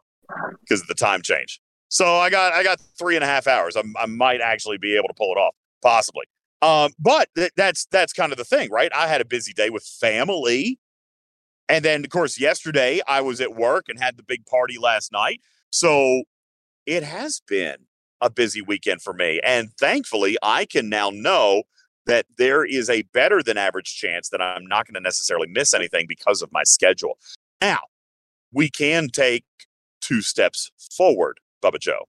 because of the time change. So I got I got three and a half hours. I'm, I might actually be able to pull it off, possibly. Um, but th- that's that's kind of the thing, right? I had a busy day with family, and then of course yesterday I was at work and had the big party last night. So it has been a busy weekend for me, and thankfully I can now know that there is a better than average chance that I'm not going to necessarily miss anything because of my schedule. Now we can take two steps forward, Bubba Joe,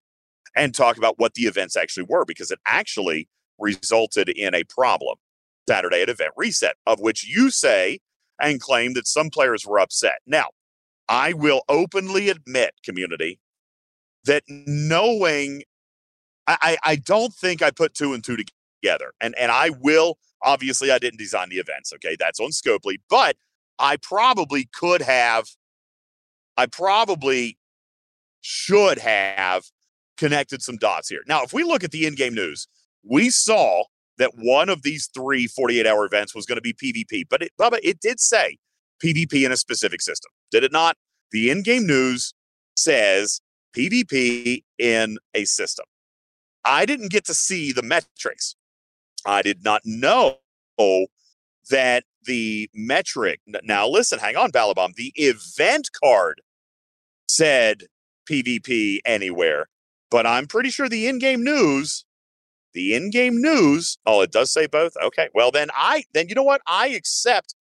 and talk about what the events actually were because it actually resulted in a problem Saturday at event reset, of which you say and claim that some players were upset. Now, I will openly admit, community, that knowing I, I don't think I put two and two together. And and I will obviously I didn't design the events. Okay, that's on Scopely, but I probably could have. I probably should have connected some dots here. Now, if we look at the in-game news, we saw that one of these three 48 hour events was going to be PvP, but it, Bubba, it did say PvP in a specific system, did it not? The in game news says PvP in a system. I didn't get to see the metrics. I did not know that the metric. Now, listen, hang on, Balabom. The event card said PvP anywhere, but I'm pretty sure the in game news the in-game news oh it does say both okay well then i then you know what i accept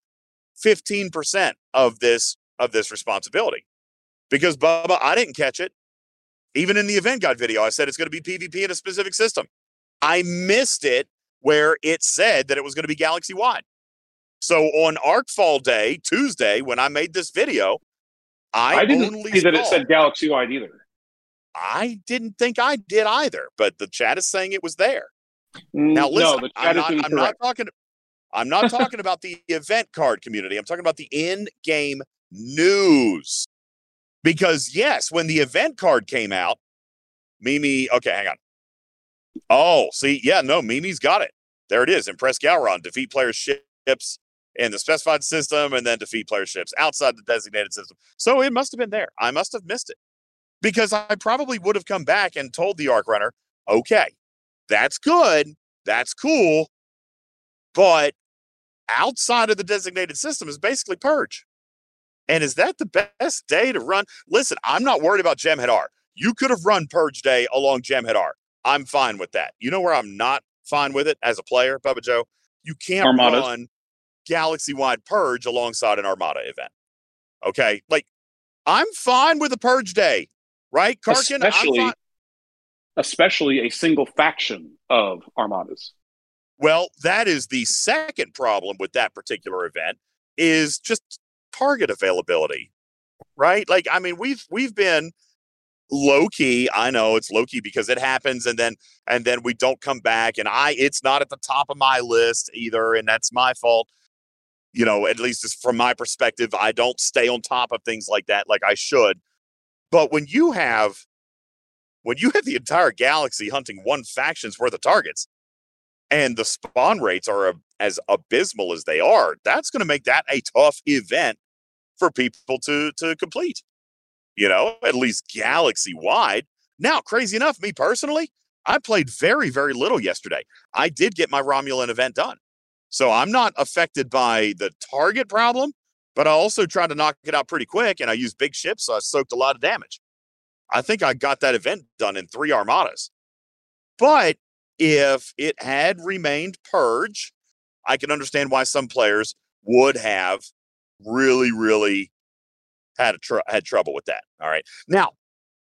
15% of this of this responsibility because bubba i didn't catch it even in the event guide video i said it's going to be pvp in a specific system i missed it where it said that it was going to be galaxy wide so on arcfall day tuesday when i made this video i, I didn't only see that it said galaxy wide either. I didn't think I did either, but the chat is saying it was there. Now listen, no, the I'm not, I'm not talking I'm not talking about the event card community. I'm talking about the in-game news. Because yes, when the event card came out, Mimi, okay, hang on. Oh, see, yeah, no, Mimi's got it. There it is. Impress Galron, defeat player ships in the specified system, and then defeat player ships outside the designated system. So it must have been there. I must have missed it. Because I probably would have come back and told the Arc Runner, okay, that's good, that's cool, but outside of the designated system is basically purge. And is that the best day to run? Listen, I'm not worried about Jem'Hadar. You could have run Purge Day along Jem'Hadar. I'm fine with that. You know where I'm not fine with it as a player, Bubba Joe? You can't Armadas. run galaxy wide Purge alongside an Armada event. Okay. Like, I'm fine with a Purge Day, right? Karkin, I'm especially, fine. especially a single faction of armadas. Well, that is the second problem with that particular event is just target availability. Right? Like I mean we've we've been low key. I know it's low key because it happens and then and then we don't come back and I it's not at the top of my list either and that's my fault. You know, at least it's from my perspective, I don't stay on top of things like that like I should. But when you have when you have the entire galaxy hunting one faction's worth of targets, and the spawn rates are as abysmal as they are, that's going to make that a tough event for people to to complete. You know, at least galaxy wide. Now, crazy enough, me personally, I played very very little yesterday. I did get my Romulan event done, so I'm not affected by the target problem. But I also tried to knock it out pretty quick, and I used big ships, so I soaked a lot of damage. I think I got that event done in three armadas. But if it had remained purge, I can understand why some players would have really, really had a tr- had trouble with that. All right. Now,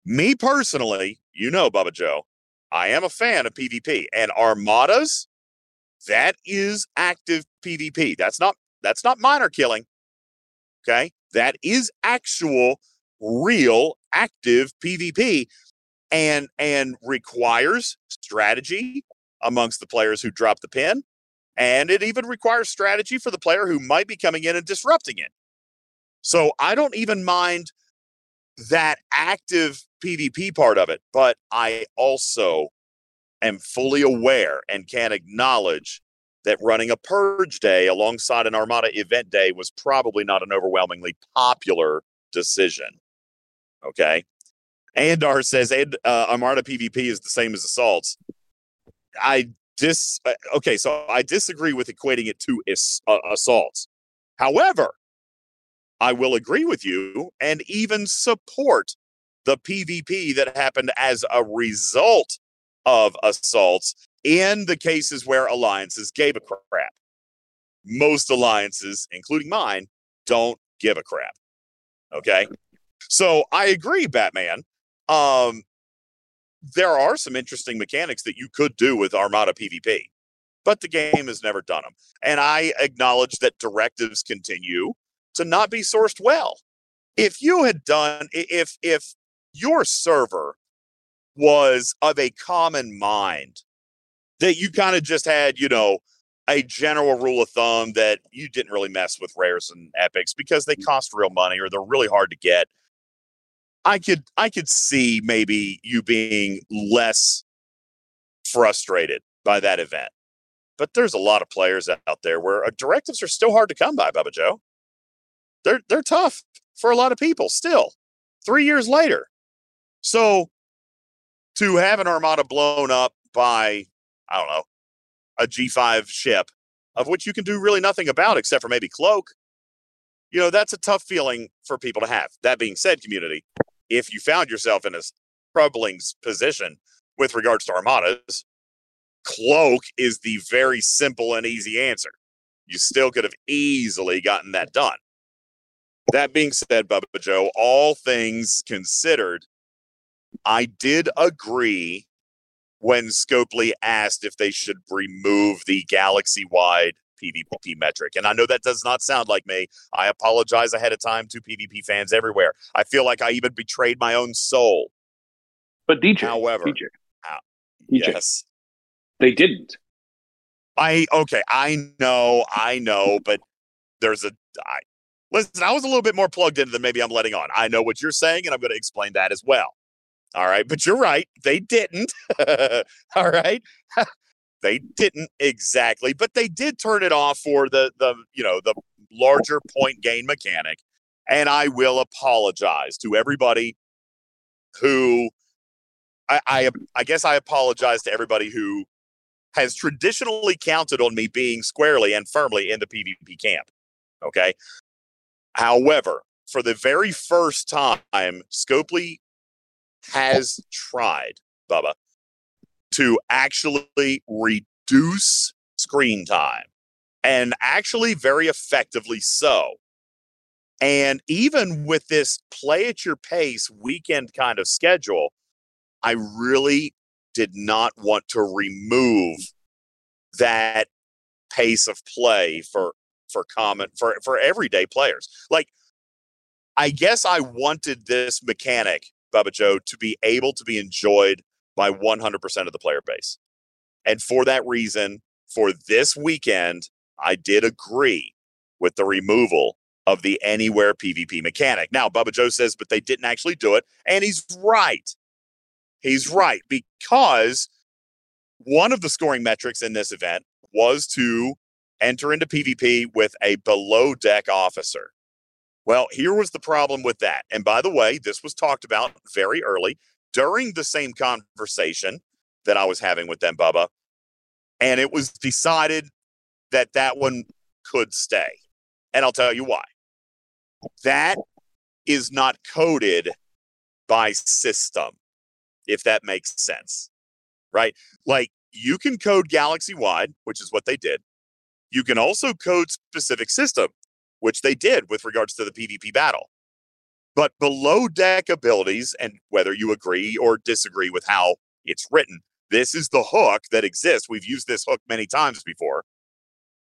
me personally, you know, Bubba Joe, I am a fan of PvP and armadas. That is active PvP. That's not that's not miner killing. Okay, that is actual, real, active PvP, and and requires strategy amongst the players who drop the pin. And it even requires strategy for the player who might be coming in and disrupting it. So I don't even mind that active PvP part of it, but I also am fully aware and can acknowledge that running a purge day alongside an Armada event day was probably not an overwhelmingly popular decision. Okay. Andar says and, uh, Armada PvP is the same as assaults. I dis uh, okay, so I disagree with equating it to is, uh, assaults. However, I will agree with you and even support the PvP that happened as a result of assaults in the cases where alliances gave a crap. Most alliances, including mine, don't give a crap. Okay. So I agree, Batman. Um, there are some interesting mechanics that you could do with Armada PvP, but the game has never done them. And I acknowledge that directives continue to not be sourced well. If you had done, if if your server was of a common mind that you kind of just had, you know, a general rule of thumb that you didn't really mess with rares and epics because they cost real money or they're really hard to get. I could I could see maybe you being less frustrated by that event. But there's a lot of players out there where uh, directives are still hard to come by, Bubba Joe. They're they're tough for a lot of people still. 3 years later. So to have an armada blown up by I don't know, a G5 ship of which you can do really nothing about except for maybe cloak. You know, that's a tough feeling for people to have. That being said, community, if you found yourself in a troubling position with regards to armadas, cloak is the very simple and easy answer. You still could have easily gotten that done. That being said, Bubba Joe, all things considered, I did agree when Scopely asked if they should remove the galaxy wide PvP metric. And I know that does not sound like me. I apologize ahead of time to PvP fans everywhere. I feel like I even betrayed my own soul. But DJ, However, DJ, uh, DJ, yes. they didn't. I okay, I know, I know, but there's a I listen, I was a little bit more plugged in than maybe I'm letting on. I know what you're saying, and I'm going to explain that as well. All right, but you're right. They didn't. All right. they didn't exactly, but they did turn it off for the the you know the larger point gain mechanic. And I will apologize to everybody who I, I I guess I apologize to everybody who has traditionally counted on me being squarely and firmly in the PvP camp. Okay. However, for the very first time, Scopely has tried, Bubba, to actually reduce screen time and actually very effectively so. And even with this play at your pace weekend kind of schedule, I really did not want to remove that pace of play for for common for for everyday players. Like I guess I wanted this mechanic, Bubba Joe, to be able to be enjoyed by 100% of the player base. And for that reason, for this weekend, I did agree with the removal of the anywhere PvP mechanic. Now, Bubba Joe says, but they didn't actually do it. And he's right. He's right because one of the scoring metrics in this event was to enter into PvP with a below deck officer. Well, here was the problem with that. And by the way, this was talked about very early during the same conversation that I was having with them, Bubba. And it was decided that that one could stay. And I'll tell you why. That is not coded by system, if that makes sense. Right? Like you can code galaxy wide, which is what they did. You can also code specific system, which they did with regards to the PvP battle. But below deck abilities, and whether you agree or disagree with how it's written, this is the hook that exists. We've used this hook many times before.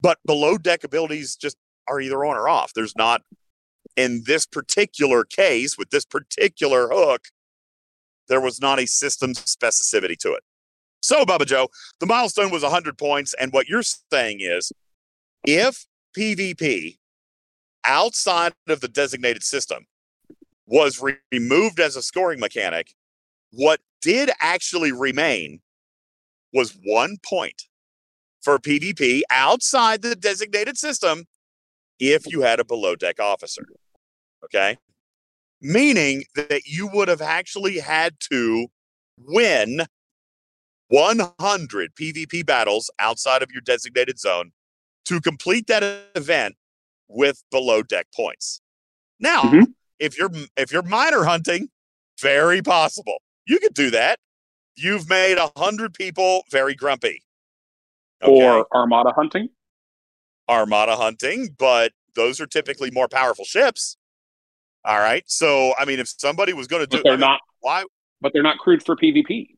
But below deck abilities just are either on or off. There's not, in this particular case, with this particular hook, there was not a system specificity to it. So, Bubba Joe, the milestone was 100 points. And what you're saying is if PvP outside of the designated system was re- removed as a scoring mechanic, what did actually remain was one point for PvP outside the designated system if you had a below deck officer. Okay. Meaning that you would have actually had to win 100 PvP battles outside of your designated zone to complete that event with below deck points. Now, Mhm. if you're if you're miner hunting, very possible. You could do that. You've made a hundred people very grumpy. Or armada hunting. armada hunting, but those are typically more powerful ships. All right. So I mean, if somebody was going to do But they're I mean, not why but they're not crewed for PvP.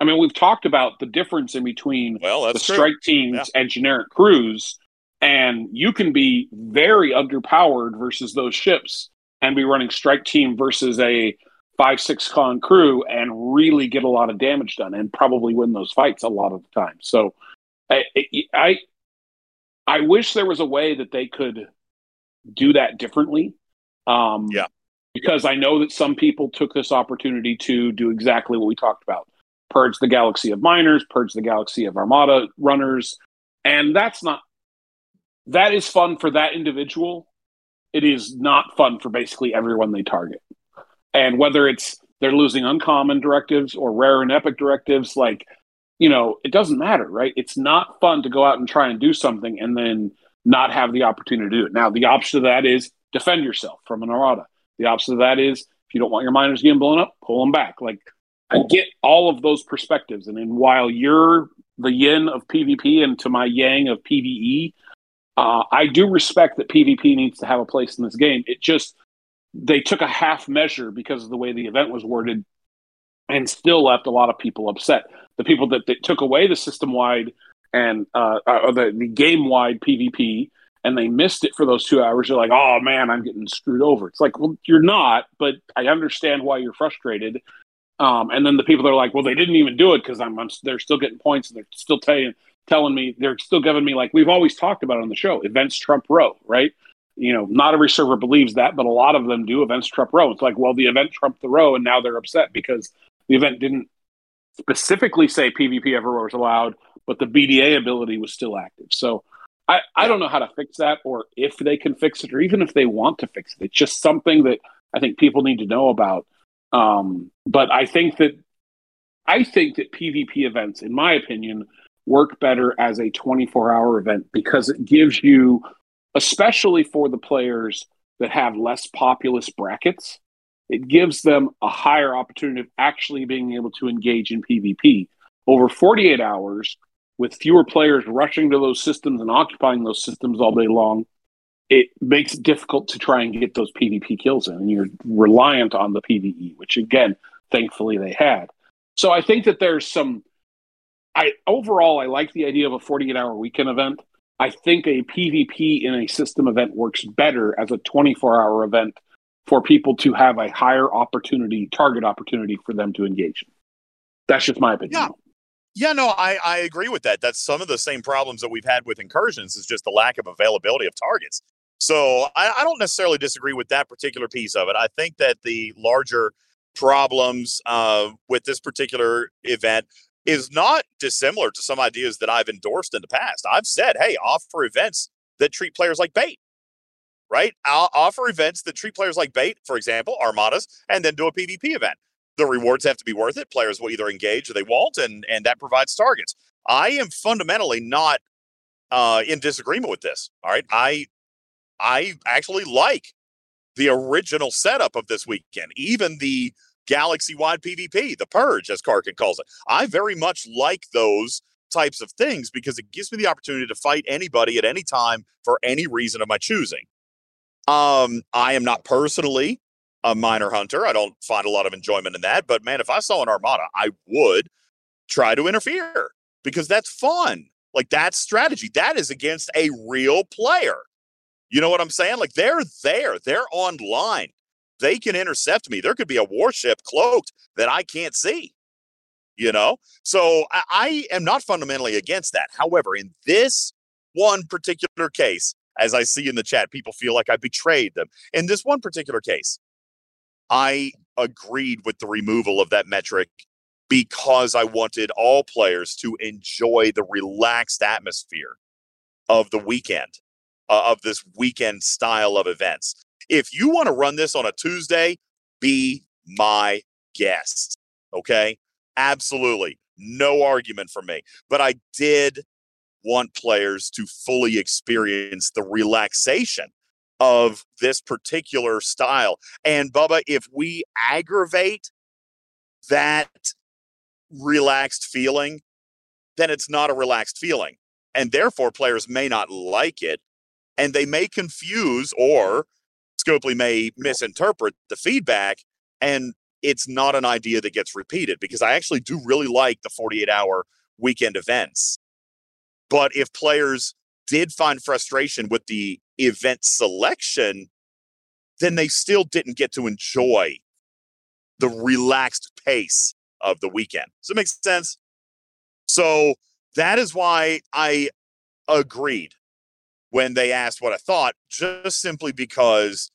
I mean, we've talked about the difference in between well, the that's true. strike teams and generic crews, and you can be very underpowered versus those ships and be running strike team versus a five six con crew and really get a lot of damage done and probably win those fights a lot of the time. So I I I wish there was a way that they could do that differently. Um, Yeah. Because I know that some people took this opportunity to do exactly what we talked about purge the galaxy of miners, purge the galaxy of armada runners. And that's not, that is fun for that individual. It is not fun for basically everyone they target. And whether it's they're losing uncommon directives or rare and epic directives, like, you know, it doesn't matter, right? It's not fun to go out and try and do something and then not have the opportunity to do it. Now, the opposite of that is defend yourself from an armada. The opposite of that is if you don't want your miners getting blown up, pull them back. Like, I get all of those perspectives. And then while you're the yin of PvP and to my yang of PvE, uh, I do respect that PvP needs to have a place in this game. It just, they took a half measure because of the way the event was worded and still left a lot of people upset. The people that, that took away the system wide and uh, or the, the game wide PvP and they missed it for those two hours, you're like, oh man, I'm getting screwed over. It's like, well, you're not, but I understand why you're frustrated. Um, and then the people that are like, well, they didn't even do it because I'm, I'm, they're still getting points and they're still telling telling me they're still giving me like we've always talked about on the show, events trump row, right? You know, not every server believes that, but a lot of them do. Events trump row. It's like, well, the event trumped the row, and now they're upset because the event didn't specifically say PvP everywhere was allowed, but the BDA ability was still active. So I, I don't know how to fix that or if they can fix it or even if they want to fix it. It's just something that I think people need to know about. Um, but I think that I think that PvP events, in my opinion, work better as a 24 hour event because it gives you, especially for the players that have less populous brackets, it gives them a higher opportunity of actually being able to engage in PvP. Over 48 hours, with fewer players rushing to those systems and occupying those systems all day long, it makes it difficult to try and get those PvP kills in. And you're reliant on the PvE, which again, thankfully they had. So I think that there's some I overall I like the idea of a 48 hour weekend event. I think a PvP in a system event works better as a 24 hour event for people to have a higher opportunity, target opportunity for them to engage. That's just my opinion. Yeah. Yeah, no, I, I agree with that. That's some of the same problems that we've had with incursions is just the lack of availability of targets. So I, I don't necessarily disagree with that particular piece of it. I think that the larger problems uh, with this particular event is not dissimilar to some ideas that I've endorsed in the past. I've said, hey, offer events that treat players like bait, right? I'll offer events that treat players like bait, for example, armadas, and then do a PvP event. The rewards have to be worth it. Players will either engage or they won't, and and that provides targets. I am fundamentally not uh, in disagreement with this. All right, I I actually like the original setup of this weekend, even the galaxy wide PvP, the purge, as Karkin calls it. I very much like those types of things because it gives me the opportunity to fight anybody at any time for any reason of my choosing. Um, I am not personally a miner hunter. I don't find a lot of enjoyment in that. But man, if I saw an armada, I would try to interfere because that's fun. Like that's strategy. That is against a real player. You know what I'm saying? Like they're there, they're online. They can intercept me. There could be a warship cloaked that I can't see. You know? So I, I am not fundamentally against that. However, in this one particular case, as I see in the chat, people feel like I betrayed them. In this one particular case, I agreed with the removal of that metric because I wanted all players to enjoy the relaxed atmosphere of the weekend, uh, of this weekend style of events. If you want to run this on a Tuesday, be my guest. Okay. Absolutely. No argument for me. But I did want players to fully experience the relaxation of this particular style. And Bubba, if we aggravate that relaxed feeling, then it's not a relaxed feeling. And therefore, players may not like it and they may confuse or Scopely may misinterpret the feedback. And it's not an idea that gets repeated because I actually do really like the 48 hour weekend events. But if players did find frustration with the event selection, then they still didn't get to enjoy the relaxed pace of the weekend. Does it make sense? So that is why I agreed when they asked what I thought, just simply because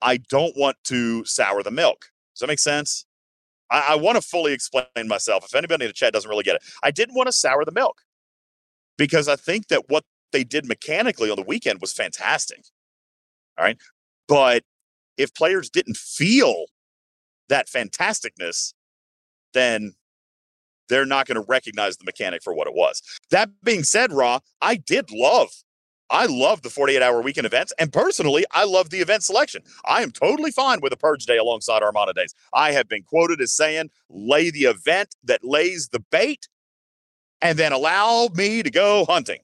I don't want to sour the milk. Does that make sense? I, I want to fully explain myself. If anybody in the chat doesn't really get it, I didn't want to sour the milk because I think that what they did mechanically on the weekend was fantastic. All right. But if players didn't feel that fantasticness, then they're not going to recognize the mechanic for what it was. That being said, Raw, I did love I love the 48 hour weekend events. And personally, I love the event selection. I am totally fine with a purge day alongside Armada days. I have been quoted as saying, lay the event that lays the bait and then allow me to go hunting.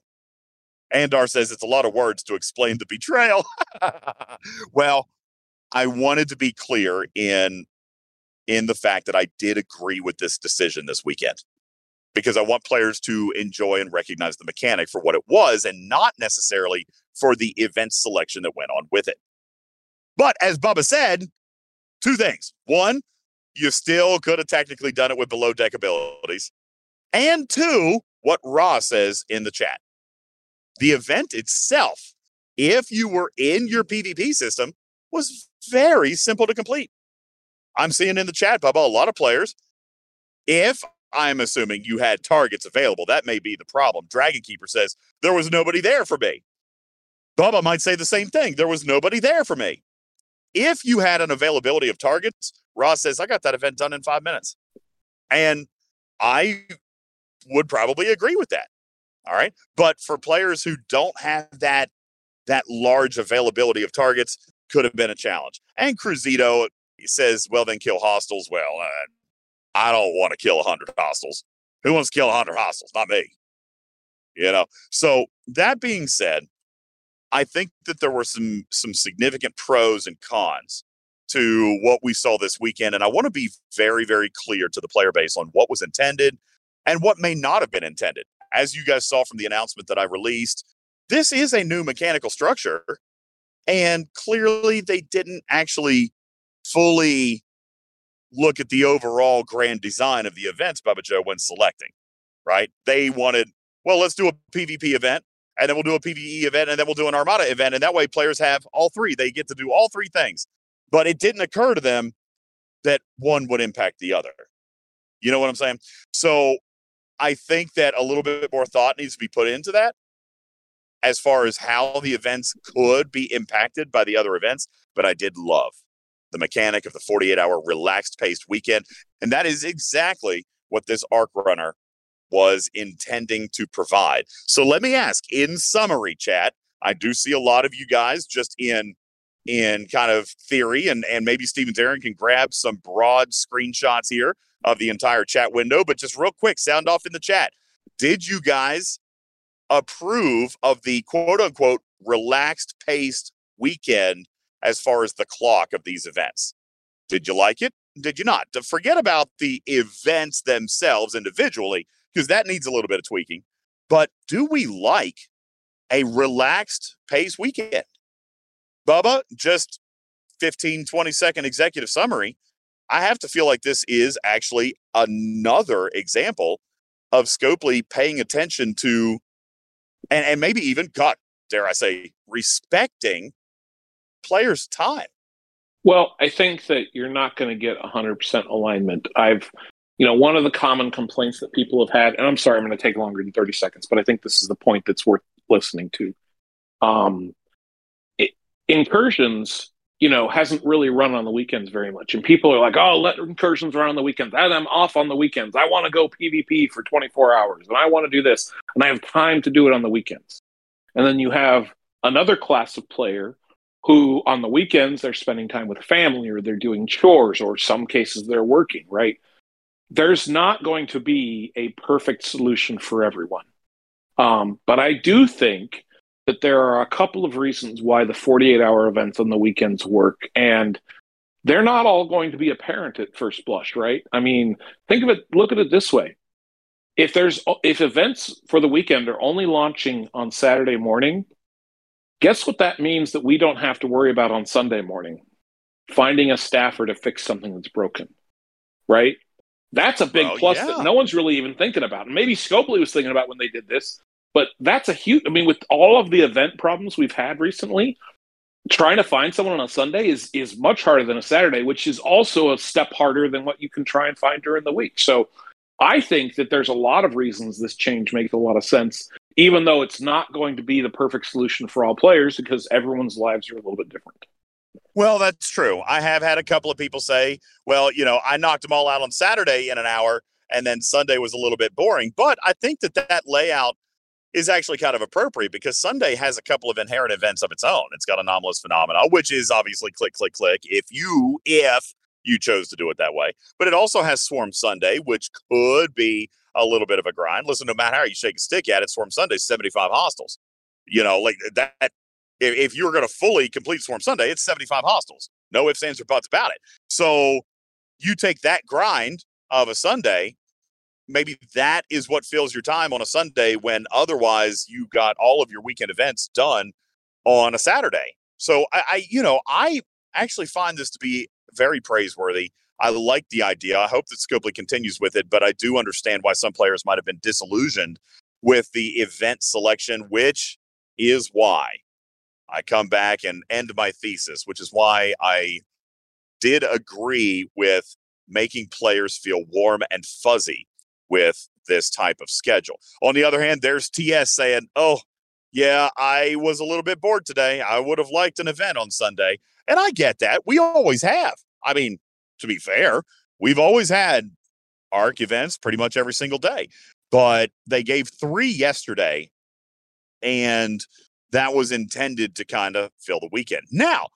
Andar says it's a lot of words to explain the betrayal. well, I wanted to be clear in in the fact that I did agree with this decision this weekend because I want players to enjoy and recognize the mechanic for what it was and not necessarily for the event selection that went on with it. But as Bubba said, two things. One, you still could have technically done it with below deck abilities. And two, what Raw says in the chat. The event itself, if you were in your PvP system, was very simple to complete. I'm seeing in the chat, Bubba, a lot of players. If I'm assuming you had targets available, that may be the problem. Dragon Keeper says there was nobody there for me. Bubba might say the same thing. There was nobody there for me. If you had an availability of targets, Ross says, I got that event done in five minutes. And I would probably agree with that. All right. But for players who don't have that that large availability of targets, could have been a challenge. And Cruzito says, well, then kill hostiles. Well, uh, I don't want to kill 100 hostiles. Who wants to kill 100 hostiles? Not me. You know. So that being said, I think that there were some some significant pros and cons to what we saw this weekend and I want to be very very clear to the player base on what was intended and what may not have been intended. As you guys saw from the announcement that I released, this is a new mechanical structure and clearly they didn't actually fully look at the overall grand design of the events, Bubba Joe, when selecting, right? They wanted, well, let's do a PvP event, and then we'll do a PvE event, and then we'll do an Armada event. And that way players have all three. They get to do all three things. But it didn't occur to them that one would impact the other. You know what I'm saying? So I think that a little bit more thought needs to be put into that as far as how the events could be impacted by the other events. But I did love the mechanic of the 48 hour relaxed paced weekend. And that is exactly what this arc runner was intending to provide. So let me ask in summary, chat, I do see a lot of you guys just in in kind of theory and and maybe Steven Aaron can grab some broad screenshots here of the entire chat window, but just real quick, sound off in the chat. Did you guys approve of the quote unquote relaxed paced weekend as far as the clock of these events. Did you like it? Did you not? To forget about the events themselves individually, because that needs a little bit of tweaking. But do we like a relaxed pace weekend? Bubba, just 15, 20 second executive summary. I have to feel like this is actually another example of Scopely paying attention to, and, and maybe even, God, dare I say, respecting players' time. Well, I think that you're not going to get 100% alignment. I've, you know, one of the common complaints that people have had, and I'm sorry, I'm going to take longer than 30 seconds, but I think this is the point that's worth listening to. Um, it, incursions, you know, hasn't really run on the weekends very much. And people are like, oh, let incursions run on the weekends. I'm off on the weekends. I want to go PvP for 24 hours and I want to do this. And I have time to do it on the weekends. And then you have another class of player who on the weekends they're spending time with family or they're doing chores or some cases they're working, right? There's not going to be a perfect solution for everyone. Um, but I do think that there are a couple of reasons why the 48 hour events on the weekends work. And they're not all going to be apparent at first blush, right? I mean, think of it, look at it this way. If there's if events for the weekend are only launching on Saturday morning, Guess what that means that we don't have to worry about on Sunday morning? finding a staffer to fix something that's broken, right? That's a big Well, plus yeah. that no one's really even thinking about. And maybe Scopely was thinking about when they did this, but that's a huge. I mean, with all of the event problems we've had recently, trying to find someone on a Sunday is is much harder than a Saturday, which is also a step harder than what you can try and find during the week. So, I think that there's a lot of reasons this change makes a lot of sense, even though it's not going to be the perfect solution for all players because everyone's lives are a little bit different. Well, that's true. I have had a couple of people say, well, you know, I knocked them all out on Saturday in an hour and then Sunday was a little bit boring. But I think that that layout is actually kind of appropriate because Sunday has a couple of inherent events of its own. It's got anomalous phenomena, which is obviously click, click, click. If you, if you chose to do it that way, but it also has Swarm Sunday, which could be a little bit of a grind. Listen, no matter how you shake a stick at it, Swarm Sunday, 75 hostiles. You know, like that. If, if you're going to fully complete Swarm Sunday, it's 75 hostiles. No ifs, ands, or buts about it. So you take that grind of a Sunday, maybe that is what fills your time on a Sunday when otherwise you got all of your weekend events done on a Saturday. So I, I you know, I actually find this to be very praiseworthy. I like the idea. I hope that Scopely continues with it, but I do understand why some players might have been disillusioned with the event selection, which is why I come back and end my thesis, which is why I did agree with making players feel warm and fuzzy with this type of schedule. On the other hand, there's TS saying, oh, yeah, I was a little bit bored today. I would have liked an event on Sunday. And I get that. We always have. I mean, to be fair, we've always had ARC events pretty much every single day. But they gave three yesterday, and that was intended to kind of fill the weekend. Now,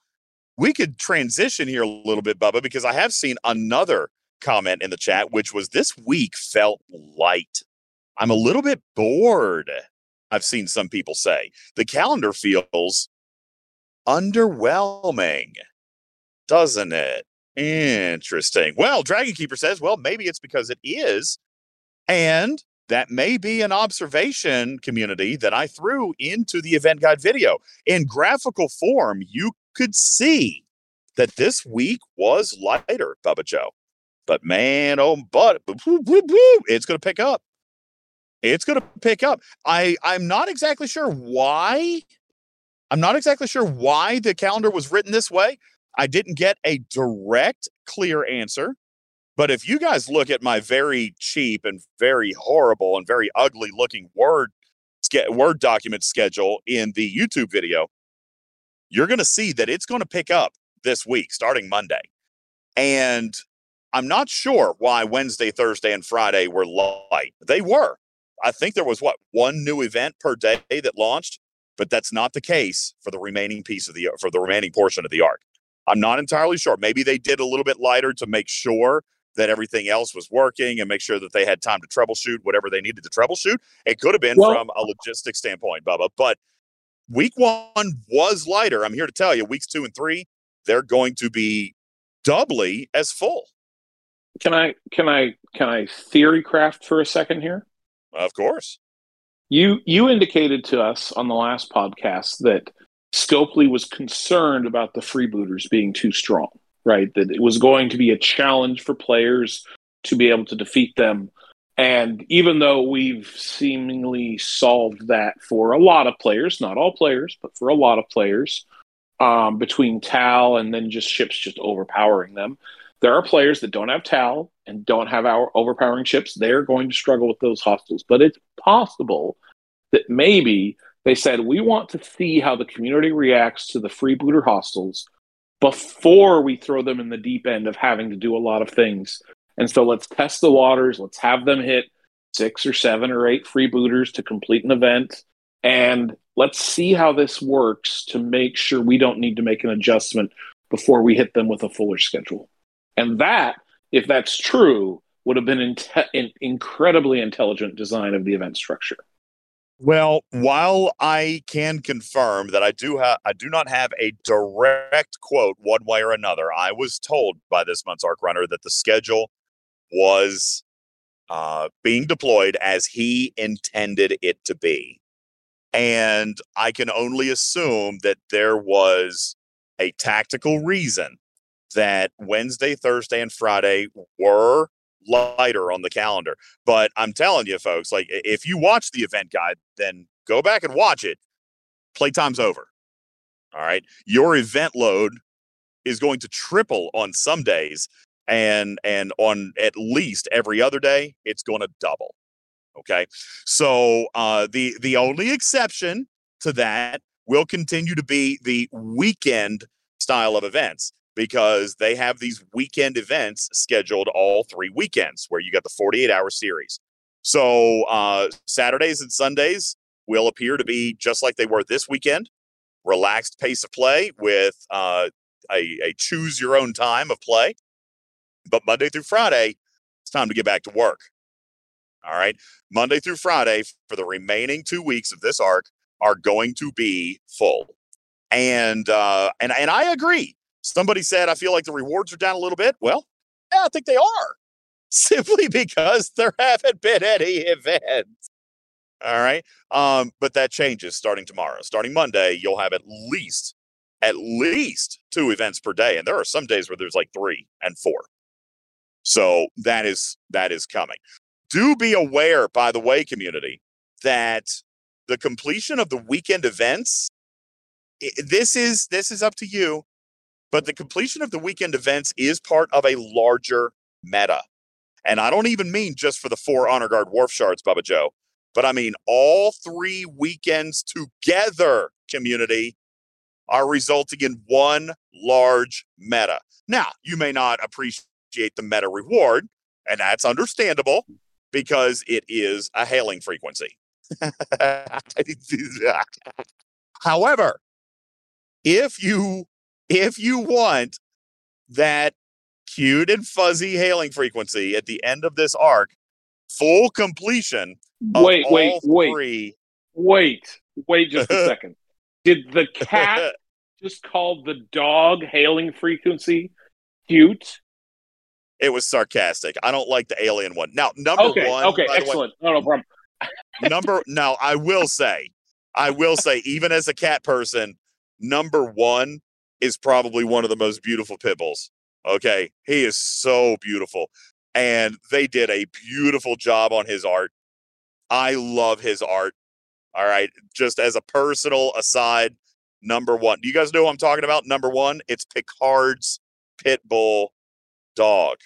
we could transition here a little bit, Bubba, because I have seen another comment in the chat, which was this week felt light. I'm a little bit bored. I've seen some people say the calendar feels underwhelming, doesn't it? Interesting. Well, Dragon Keeper says, well, maybe it's because it is. And that may be an observation community that I threw into the event guide video. In graphical form, you could see that this week was lighter, Bubba Joe. But man, oh, but it's going to pick up. It's going to pick up. I I'm not exactly sure why. I'm not exactly sure why the calendar was written this way. I didn't get a direct, clear answer. But if you guys look at my very cheap and very horrible and very ugly looking Word Word document schedule in the YouTube video, you're going to see that it's going to pick up this week, starting Monday. And I'm not sure why Wednesday, Thursday, and Friday were light. They were. I think there was what one new event per day that launched, but that's not the case for the remaining piece of the for the remaining portion of the arc. I'm not entirely sure. Maybe they did a little bit lighter to make sure that everything else was working and make sure that they had time to troubleshoot whatever they needed to troubleshoot. It could have been Well- from a logistics standpoint, Bubba, but week one was lighter. I'm here to tell you, weeks two and three, they're going to be doubly as full. Can I can I can I theory craft for a second here? Of course. You you indicated to us on the last podcast that Scopely was concerned about the freebooters being too strong, right? That it was going to be a challenge for players to be able to defeat them. And even though we've seemingly solved that for a lot of players, not all players, but for a lot of players, um, between Tal and then just ships just overpowering them, there are players that don't have Tal and don't have our overpowering ships. They're going to struggle with those hostiles. But it's possible that maybe they said, we want to see how the community reacts to the freebooter hostiles before we throw them in the deep end of having to do a lot of things. And so let's test the waters. Let's have them hit six or seven or eight freebooters to complete an event. And let's see how this works to make sure we don't need to make an adjustment before we hit them with a fuller schedule. And that, if that's true, would have been inte- an incredibly intelligent design of the event structure. Well, while I can confirm that I do have, I do not have a direct quote one way or another. I was told by this month's arc runner that the schedule was uh, being deployed as he intended it to be, and I can only assume that there was a tactical reason that Wednesday, Thursday, and Friday were lighter on the calendar. But I'm telling you, folks, like if you watch the event guide, then go back and watch it. Playtime's over. All right. Your event load is going to triple on some days and and on at least every other day it's going to double okay so uh the the only exception to that will continue to be the weekend style of events because they have these weekend events scheduled all three weekends where you got the 48 hour series so uh saturdays and sundays will appear to be just like they were this weekend relaxed pace of play with uh a, a choose your own time of play. But Monday through Friday, it's time to get back to work. All right. Monday through Friday for the remaining two weeks of this arc are going to be full. And uh and and I agree. Somebody said I feel like the rewards are down a little bit. Well, yeah, I think they are. Simply because there haven't been any events. All right. Um, but that changes starting tomorrow. Starting Monday, you'll have at least at least two events per day and there are some days where there's like three and four so that is that is coming do be aware by the way community that the completion of the weekend events this is this is up to you but the completion of the weekend events is part of a larger meta and i don't even mean just for the four honor guard Worf shards bubba joe but i mean all three weekends together community are resulting in one large meta. Now, you may not appreciate the meta reward, and that's understandable because it is a hailing frequency. However, if you if you want that cute and fuzzy hailing frequency at the end of this arc, full completion of Wait, wait, wait, three wait, wait just a second. Did the cat just call the dog hailing frequency cute? It was sarcastic. I don't like the alien one. Now, number Okay, one. okay, the way, excellent. No, no problem. number now, I will say, I will say, even as a cat person, number one is probably one of the most beautiful pit bulls. Okay, he is so beautiful, and they did a beautiful job on his art. I love his art. All right, just as a personal aside, number one. Do you guys know who I'm talking about? Number one, it's Picard's pit bull dog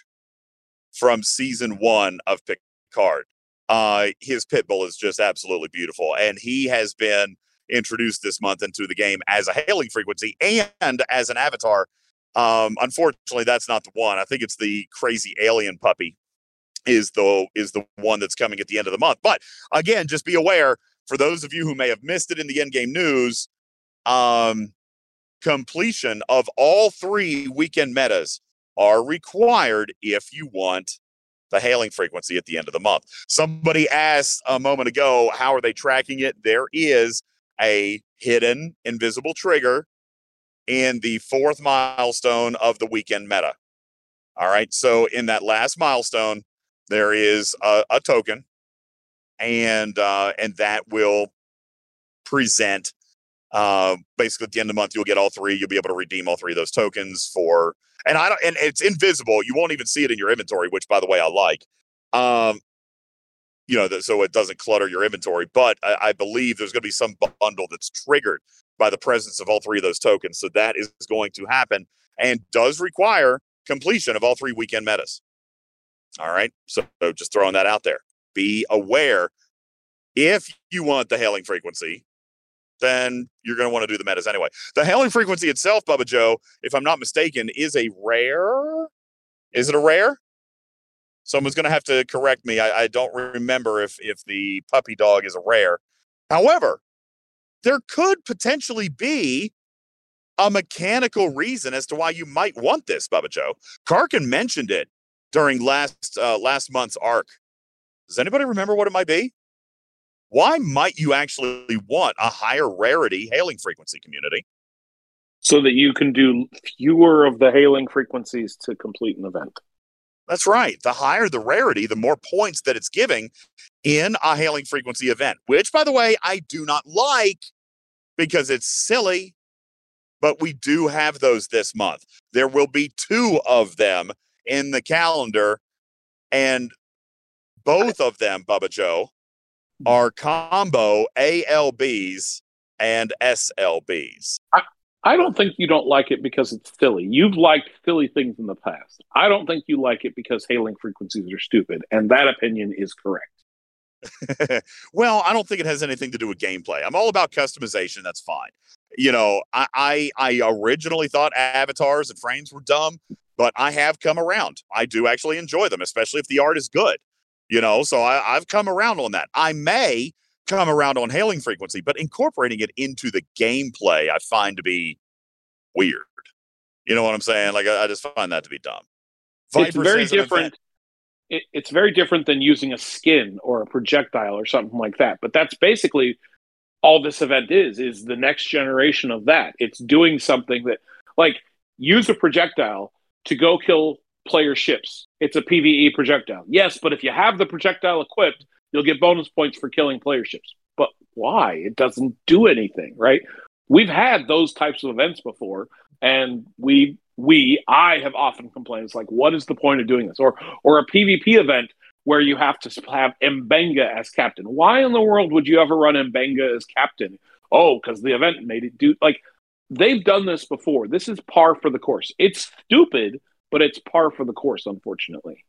from season one of Picard. Uh, his pit bull is just absolutely beautiful, and he has been introduced this month into the game as a hailing frequency and as an avatar. Um, unfortunately, that's not the one. I think it's the crazy alien puppy is the is the one that's coming at the end of the month. But again, just be aware for those of you who may have missed it in the end game news. Um, completion of all three weekend metas are required if you want the hailing frequency at the end of the month. Somebody asked a moment ago, how are they tracking it? There is a hidden invisible trigger in the fourth milestone of the weekend meta. All right. So in that last milestone, there is a, a token, and uh, and that will present uh, basically at the end of the month you'll get all three. You'll be able to redeem all three of those tokens for and I don't and it's invisible. You won't even see it in your inventory, which by the way I like. Um, you know, that so it doesn't clutter your inventory. But I, I believe there's going to be some bundle that's triggered by the presence of all three of those tokens. So that is going to happen and does require completion of all three weekend metas. All right. So, so just throwing that out there. Be aware if you want the hailing frequency, then you're going to want to do the metas anyway. The hailing frequency itself, Bubba Joe, if I'm not mistaken, is a rare. Is it a rare? Someone's going to have to correct me. I, I don't remember if if the puppy dog is a rare. However, there could potentially be a mechanical reason as to why you might want this, Bubba Joe. Karkin mentioned it during last uh, last month's arc. Does anybody remember what it might be? Why might you actually want a higher rarity hailing frequency community? So that you can do fewer of the hailing frequencies to complete an event. That's right. The higher the rarity, the more points that it's giving in a hailing frequency event, which, by the way, I do not like because it's silly. but we do have those this month. There will be two of them in the calendar, and both of them, Bubba Joe, mm-hmm. are combo ALBs and SLBs. I don't think you don't like it because it's Philly. You've liked Philly things in the past. I don't think you like it because hailing frequencies are stupid, and that opinion is correct. well, I don't think it has anything to do with gameplay. I'm all about customization. That's fine. You know, I, I, I originally thought avatars and frames were dumb, but I have come around. I do actually enjoy them, especially if the art is good. You know, so I, I've come around on that. I may come around on hailing frequency, but incorporating it into the gameplay, I find to be weird. You know what I'm saying? Like I, I just find that to be dumb. Viper it's very different it, it's very different than using a skin or a projectile or something like that. But that's basically all this event is is the next generation of that. It's doing something that like use a projectile to go kill player ships. It's a PvE projectile. Yes, but if you have the projectile equipped, you'll get bonus points for killing player ships. But why? It doesn't do anything, right? We've had those types of events before, and we we I have often complained. It's like, what is the point of doing this? Or or a PvP event where you have to have Mbenga as captain. Why in the world would you ever run Mbenga as captain? Oh, because the event made it do like they've done this before. This is par for the course. It's stupid, but it's par for the course, unfortunately.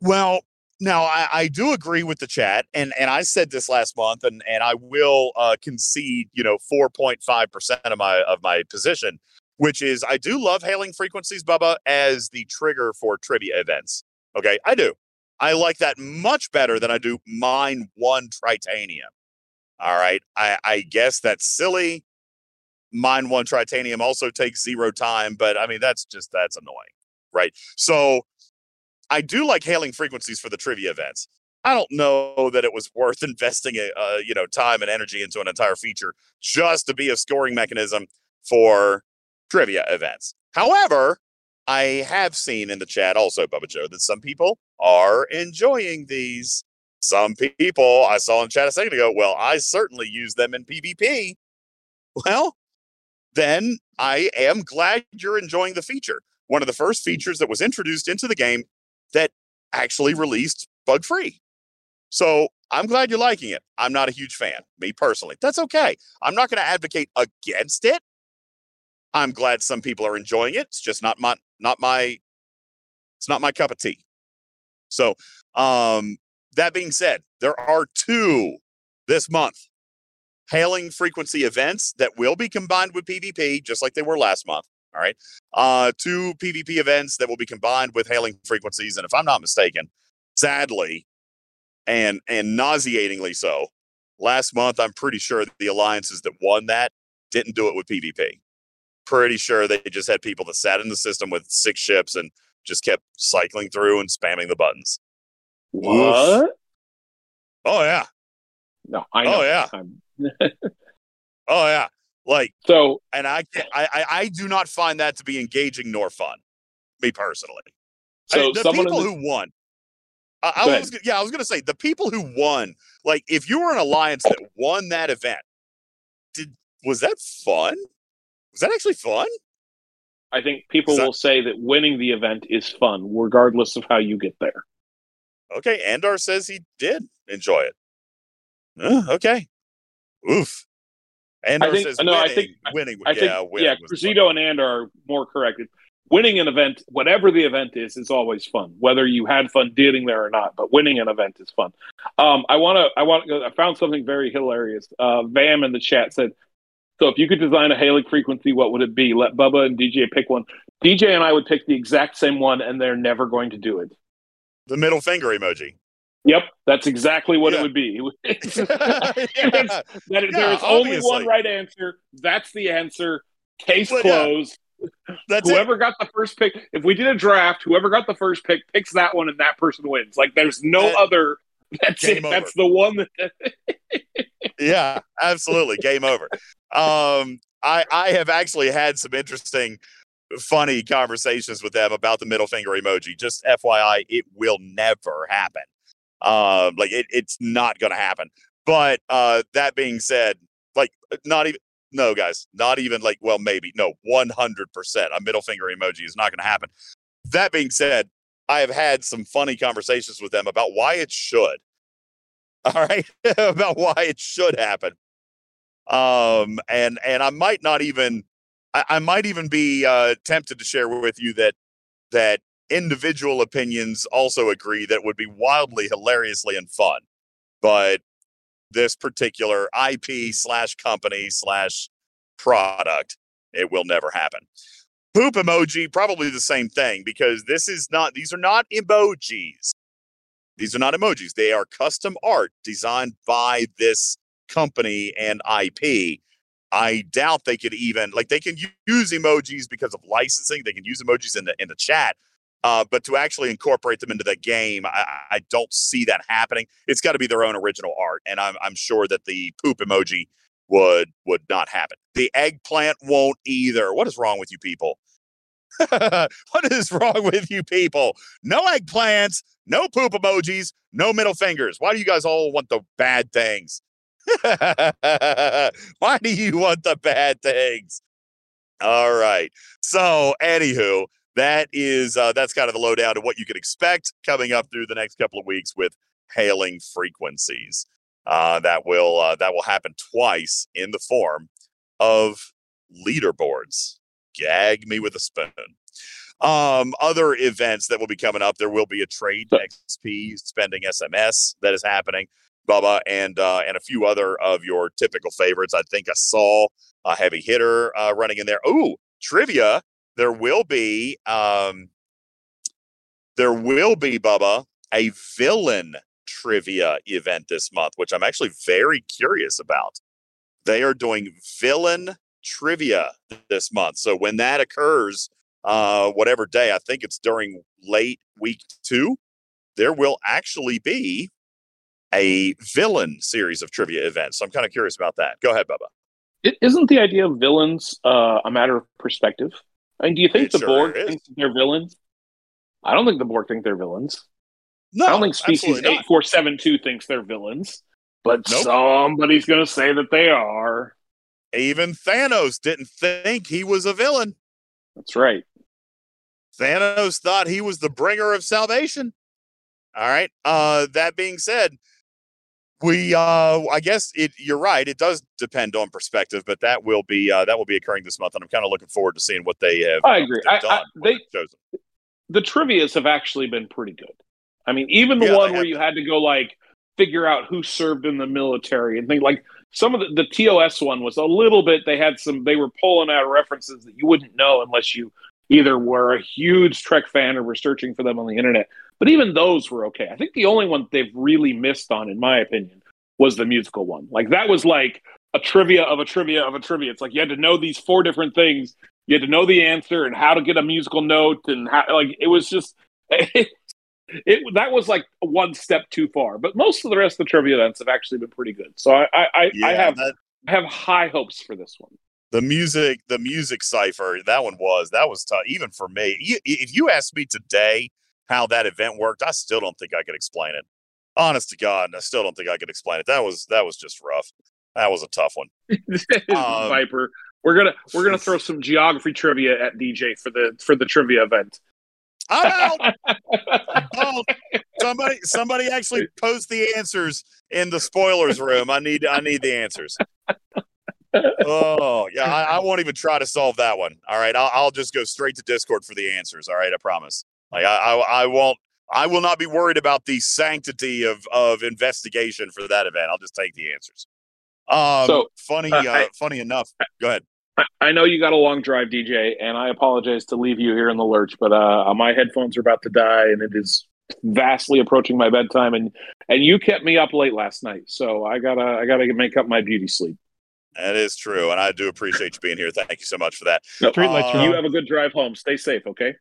Well, now I, I do agree with the chat, and and I said this last month, and and I will uh, concede, you know, four point five percent of my of my position which is I do love hailing frequencies, Bubba, as the trigger for trivia events. Okay, I do. I like that much better than I do mine one tritanium. All right. I, I guess that's silly. Mine one tritanium also takes zero time, but I mean, that's just, that's annoying. Right. So I do like hailing frequencies for the trivia events. I don't know that it was worth investing, uh, you know, time and energy into an entire feature just to be a scoring mechanism for trivia events. However, I have seen in the chat also, Bubba Joe, that some people are enjoying these. Some people I saw in chat a second ago, well, I certainly use them in PvP. Well, then I am glad you're enjoying the feature. One of the first features that was introduced into the game that actually released bug free. So I'm glad you're liking it. I'm not a huge fan, me personally. That's okay. I'm not going to advocate against it. I'm glad some people are enjoying it. It's just not my not my it's not my cup of tea. So, um, that being said, there are two this month hailing frequency events that will be combined with PvP, just like they were last month. All right. Uh, two PvP events that will be combined with hailing frequencies. And if I'm not mistaken, sadly and and nauseatingly so, last month, I'm pretty sure the alliances that won that didn't do it with PvP pretty sure they just had people that sat in the system with six ships and just kept cycling through and spamming the buttons. What? Oof. Oh yeah. No, I know. Oh yeah. oh yeah. Like so, and I, I, I I do not find that to be engaging nor fun, me personally. So I, the people the, who won. I, I was yeah, I was gonna say the people who won. Like, if you were an alliance that won that event, did was that fun? Was that actually fun? I think people that... will say that winning the event is fun, regardless of how you get there. Okay, Andar says he did enjoy it. Uh, okay. Oof. Andar think, says no, winning, I think, winning. I think, yeah, winning yeah. Cruzito and Andar are more correct. Winning an event, whatever the event is, is always fun. Whether you had fun getting there or not, but winning an event is fun. Um, I want to. I want. To, I found something very hilarious. Uh, Vam in the chat said so if you could design a hailing frequency, what would it be? Let Bubba and DJ pick one. DJ and I would pick the exact same one, and they're never going to do it. The middle finger emoji. Yep, that's exactly what yeah. it would be. yeah. that, yeah, there is only one right answer. That's the answer. Case but, closed. That's whoever it. got the first pick. If we did a draft, whoever got the first pick picks that one, and that person wins. Like there's no other. That's it. Over. That's the one that. yeah, absolutely. Game over. Um, I I have actually had some interesting, funny conversations with them about the middle finger emoji. Just FYI, it will never happen. Um, like it, it's not going to happen. But uh, that being said, like not even no, guys, not even like, well, maybe no, one hundred percent. A middle finger emoji is not going to happen. That being said, I have had some funny conversations with them about why it should. All right, about why it should happen. Um, and and I might not even, I, I might even be uh, tempted to share with you that that individual opinions also agree that would be wildly, hilariously, and fun. But this particular IP slash company slash product, it will never happen. Poop emoji, probably the same thing because this is not, these are not emojis. These are not emojis. They are custom art designed by this company and IP. I doubt they could even like they can use emojis because of licensing. They can use emojis in the in the chat, uh, but to actually incorporate them into the game, I, I don't see that happening. It's got to be their own original art, and I'm I'm sure that the poop emoji would would not happen. The eggplant won't either. What is wrong with you people? what is wrong with you people? No eggplants, no poop emojis, no middle fingers. Why do you guys all want the bad things? Why do you want the bad things? All right. So, anywho, that is uh, that's kind of the lowdown to what you can expect coming up through the next couple of weeks with hailing frequencies. Uh, that will uh, that will happen twice in the form of leaderboards. Gag me with a spoon. Um, other events that will be coming up. There will be a trade XP spending SMS that is happening. Bubba and uh, and a few other of your typical favorites. I think I saw a heavy hitter uh, running in there. Ooh, trivia. There will be um, there will be Bubba a villain trivia event this month, which I'm actually very curious about. They are doing villain trivia this month. So when that occurs, uh, whatever day, I think it's during late week two, there will actually be a villain series of trivia events. So I'm kind of curious about that. Go ahead, Bubba. It, isn't the idea of villains uh, a matter of perspective? I mean, do you think It the sure Borg is. thinks they're villains? I don't think the Borg think they're villains. No, I don't think species eight four seven two thinks they're villains, but Nope. somebody's going to say that they are. Even Thanos didn't think he was a villain. That's right. Thanos thought he was the bringer of salvation. All right. Uh, that being said, we uh, I guess it. You're right. It does depend on perspective, but that will be uh, that will be occurring this month, and I'm kind of looking forward to seeing what they have. I agree. I- I- they-. The trivia's have actually been pretty good. I mean, even the Yeah, one where you had to go like figure out who served in the military and things like some of the, the TOS one was a little bit. They had some. They were pulling out references that you wouldn't know unless you either were a huge Trek fan or were searching for them on the internet. But even those were okay. I think the only one they've really missed on, in my opinion, was the musical one. Like that was like a trivia of a trivia of a trivia. It's like you had to know these four different things. You had to know the answer and how to get a musical note and how like it was just it, it that was like one step too far. But most of the rest of the trivia events have actually been pretty good. So I I, I, Yeah, I have that, I have high hopes for this one. the music, the music cipher. That one was that was tough, even for me. If you asked me today how that event worked, I still don't think I could explain it. Honest to God, I still don't think I could explain it. That was that was just rough. That was a tough one. Um, Viper. We're gonna we're gonna throw some geography trivia at DJ for the for the trivia event. I'm out. Oh, somebody, somebody actually post the answers in the spoilers room. I need, I need the answers. Oh yeah, I, I won't even try to solve that one. All right, I'll, I'll just go straight to Discord for the answers. All right, I promise. Like I, I, I won't. I will not be worried about the sanctity of of investigation for that event. I'll just take the answers. Um, So, funny, uh, uh, I- funny enough. Go ahead. I- I know you got a long drive, DJ, and I apologize to leave you here in the lurch, but uh, my headphones are about to die, and it is vastly approaching my bedtime, and and you kept me up late last night, so I gotta I gotta make up my beauty sleep. That is true, and I do appreciate you being here. Thank you so much for that. Streetlights Uh, are You have a good drive home. Stay safe, okay?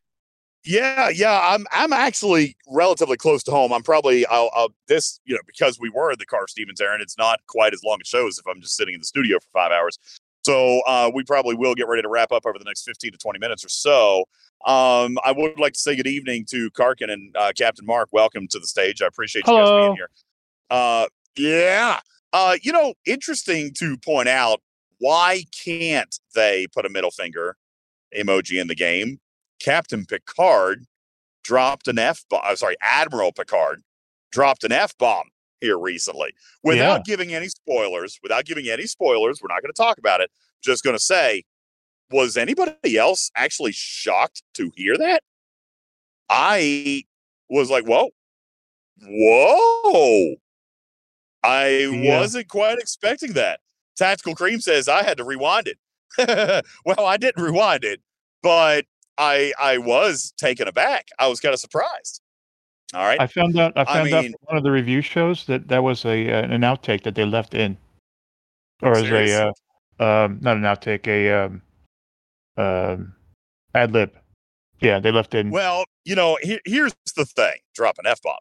Yeah, yeah. I'm I'm actually relatively close to home. I'm probably I'll, I'll this you know because we were the car Stevens Aaron. It's not quite as long a show as if I'm just sitting in the studio for five hours. So uh, we probably will get ready to wrap up over the next 15 to 20 minutes or so. Um, I would like to say good evening to Karkin and uh, Captain Mark. Welcome to the stage. I appreciate you guys being here. Uh, yeah. Uh, you know, interesting to point out why can't they put a middle finger emoji in the game? Captain Picard dropped an F bomb. I'm sorry, Admiral Picard dropped an F bomb here recently without giving any spoilers. Without giving any spoilers, we're not going to talk about it. Just going to say, was anybody else actually shocked to hear that? I was like, whoa, whoa. I Yeah. wasn't quite expecting that. Tactical Cream says I had to rewind it. well, I didn't rewind it, but I I was taken aback. I was kind of surprised. All right. I found out. I I found out mean- from one of the review shows that that was a uh, an outtake that they left in, or as a uh, um, not an outtake, a um, um, ad lib. Yeah, they left in. Well, you know, here, here's the thing: drop an f bomb.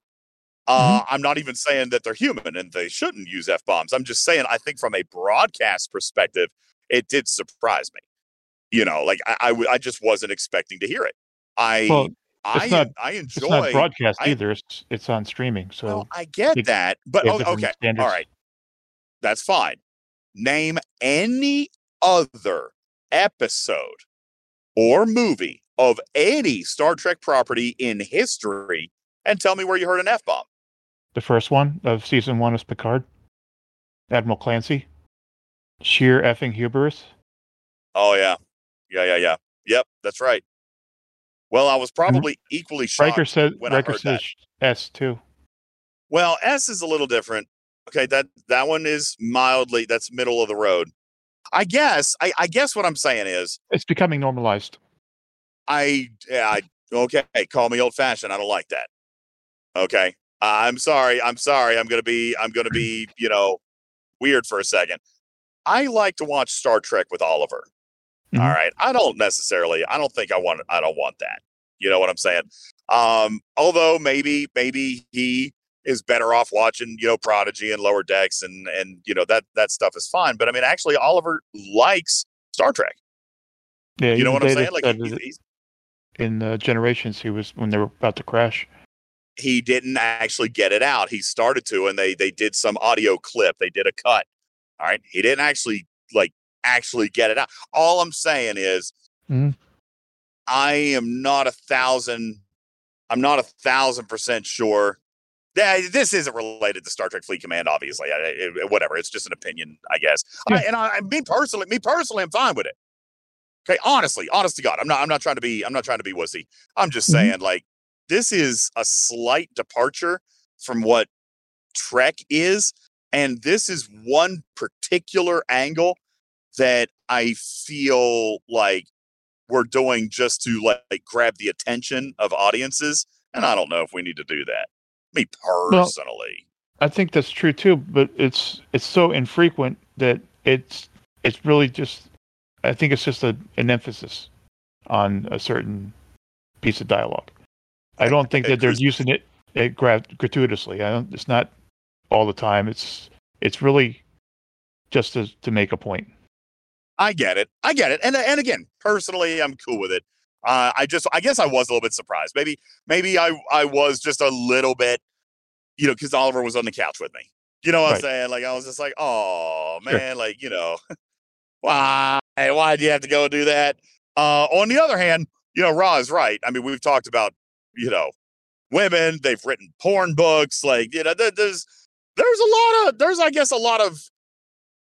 Uh, I'm not even saying that they're human and they shouldn't use f bombs. I'm just saying I think from a broadcast perspective, it did surprise me. You know, like I, I, w- I just wasn't expecting to hear it. I, Well, I, not- I it's not broadcast I- either. It's it's on streaming. So well, I get they- that, but oh, okay, standards. all right, that's fine. Name any other episode or movie of any Star Trek property in history, and tell me where you heard an f bomb. the first one of season one is Picard, Admiral Clancy, sheer effing hubris. Oh yeah, yeah, yeah, yeah. Yep, that's right. Well, I was mm-hmm. probably equally shocked. Riker said when I Riker heard that. S too. Well, S is a little different. Okay, that that one is mildly that's middle of the road. I guess. I, I guess what I'm saying is It's becoming normalized. I yeah, I okay, call me old fashioned. I don't like that. Okay. I'm sorry. I'm sorry. I'm gonna be I'm gonna be, you know, weird for a second. I like to watch Star Trek with Oliver. All Mhm. right. I don't necessarily I don't think I want I don't want that. You know what I'm saying? Um, although maybe maybe he is better off watching, you know, Prodigy and Lower Decks and and you know that that stuff is fine. But I mean actually Oliver likes Star Trek. Yeah, You know what I'm saying? Like he, he's in uh, Generations, he was when they were about to crash. he didn't actually get it out. He started to, and they they did some audio clip. They did a cut. All right. He didn't actually like actually get it out. All I'm saying is, Mhm. I am not a thousand. I'm not a thousand percent sure. Yeah, this isn't related to Star Trek Fleet Command, obviously. I, it- whatever, it's just an opinion, I guess. I, and I, me personally, me personally, I'm fine with it. Okay, honestly, honest to God, I'm not. I'm not trying to be. I'm not trying to be wussy. I'm just Mhm. saying, like, this is a slight departure from what Trek is, and this is one particular angle that I feel like we're doing just to like grab the attention of audiences, and I don't know if we need to do that. Me personally, I think that's true too, but it's it's so infrequent that it's it's really just. I think it's just a, an emphasis on a certain piece of dialogue. I don't think that they're using it, it gra- gratuitously. I don't. It's not all the time. It's it's really just to to make a point. I get it. I get it. And and again, personally, I'm cool with it. Uh, I just, I guess, I was a little bit surprised. Maybe, maybe I, I was just a little bit, you know, because Oliver was on the couch with me. You know what I'm saying? Like I was just like, oh Sure. man, like you know, why, why do you have to go do that? Uh, on the other hand, you know, Ra is right. I mean, we've talked about, you know, women. They've written porn books. Like you know, there's, there's a lot of, there's, I guess, a lot of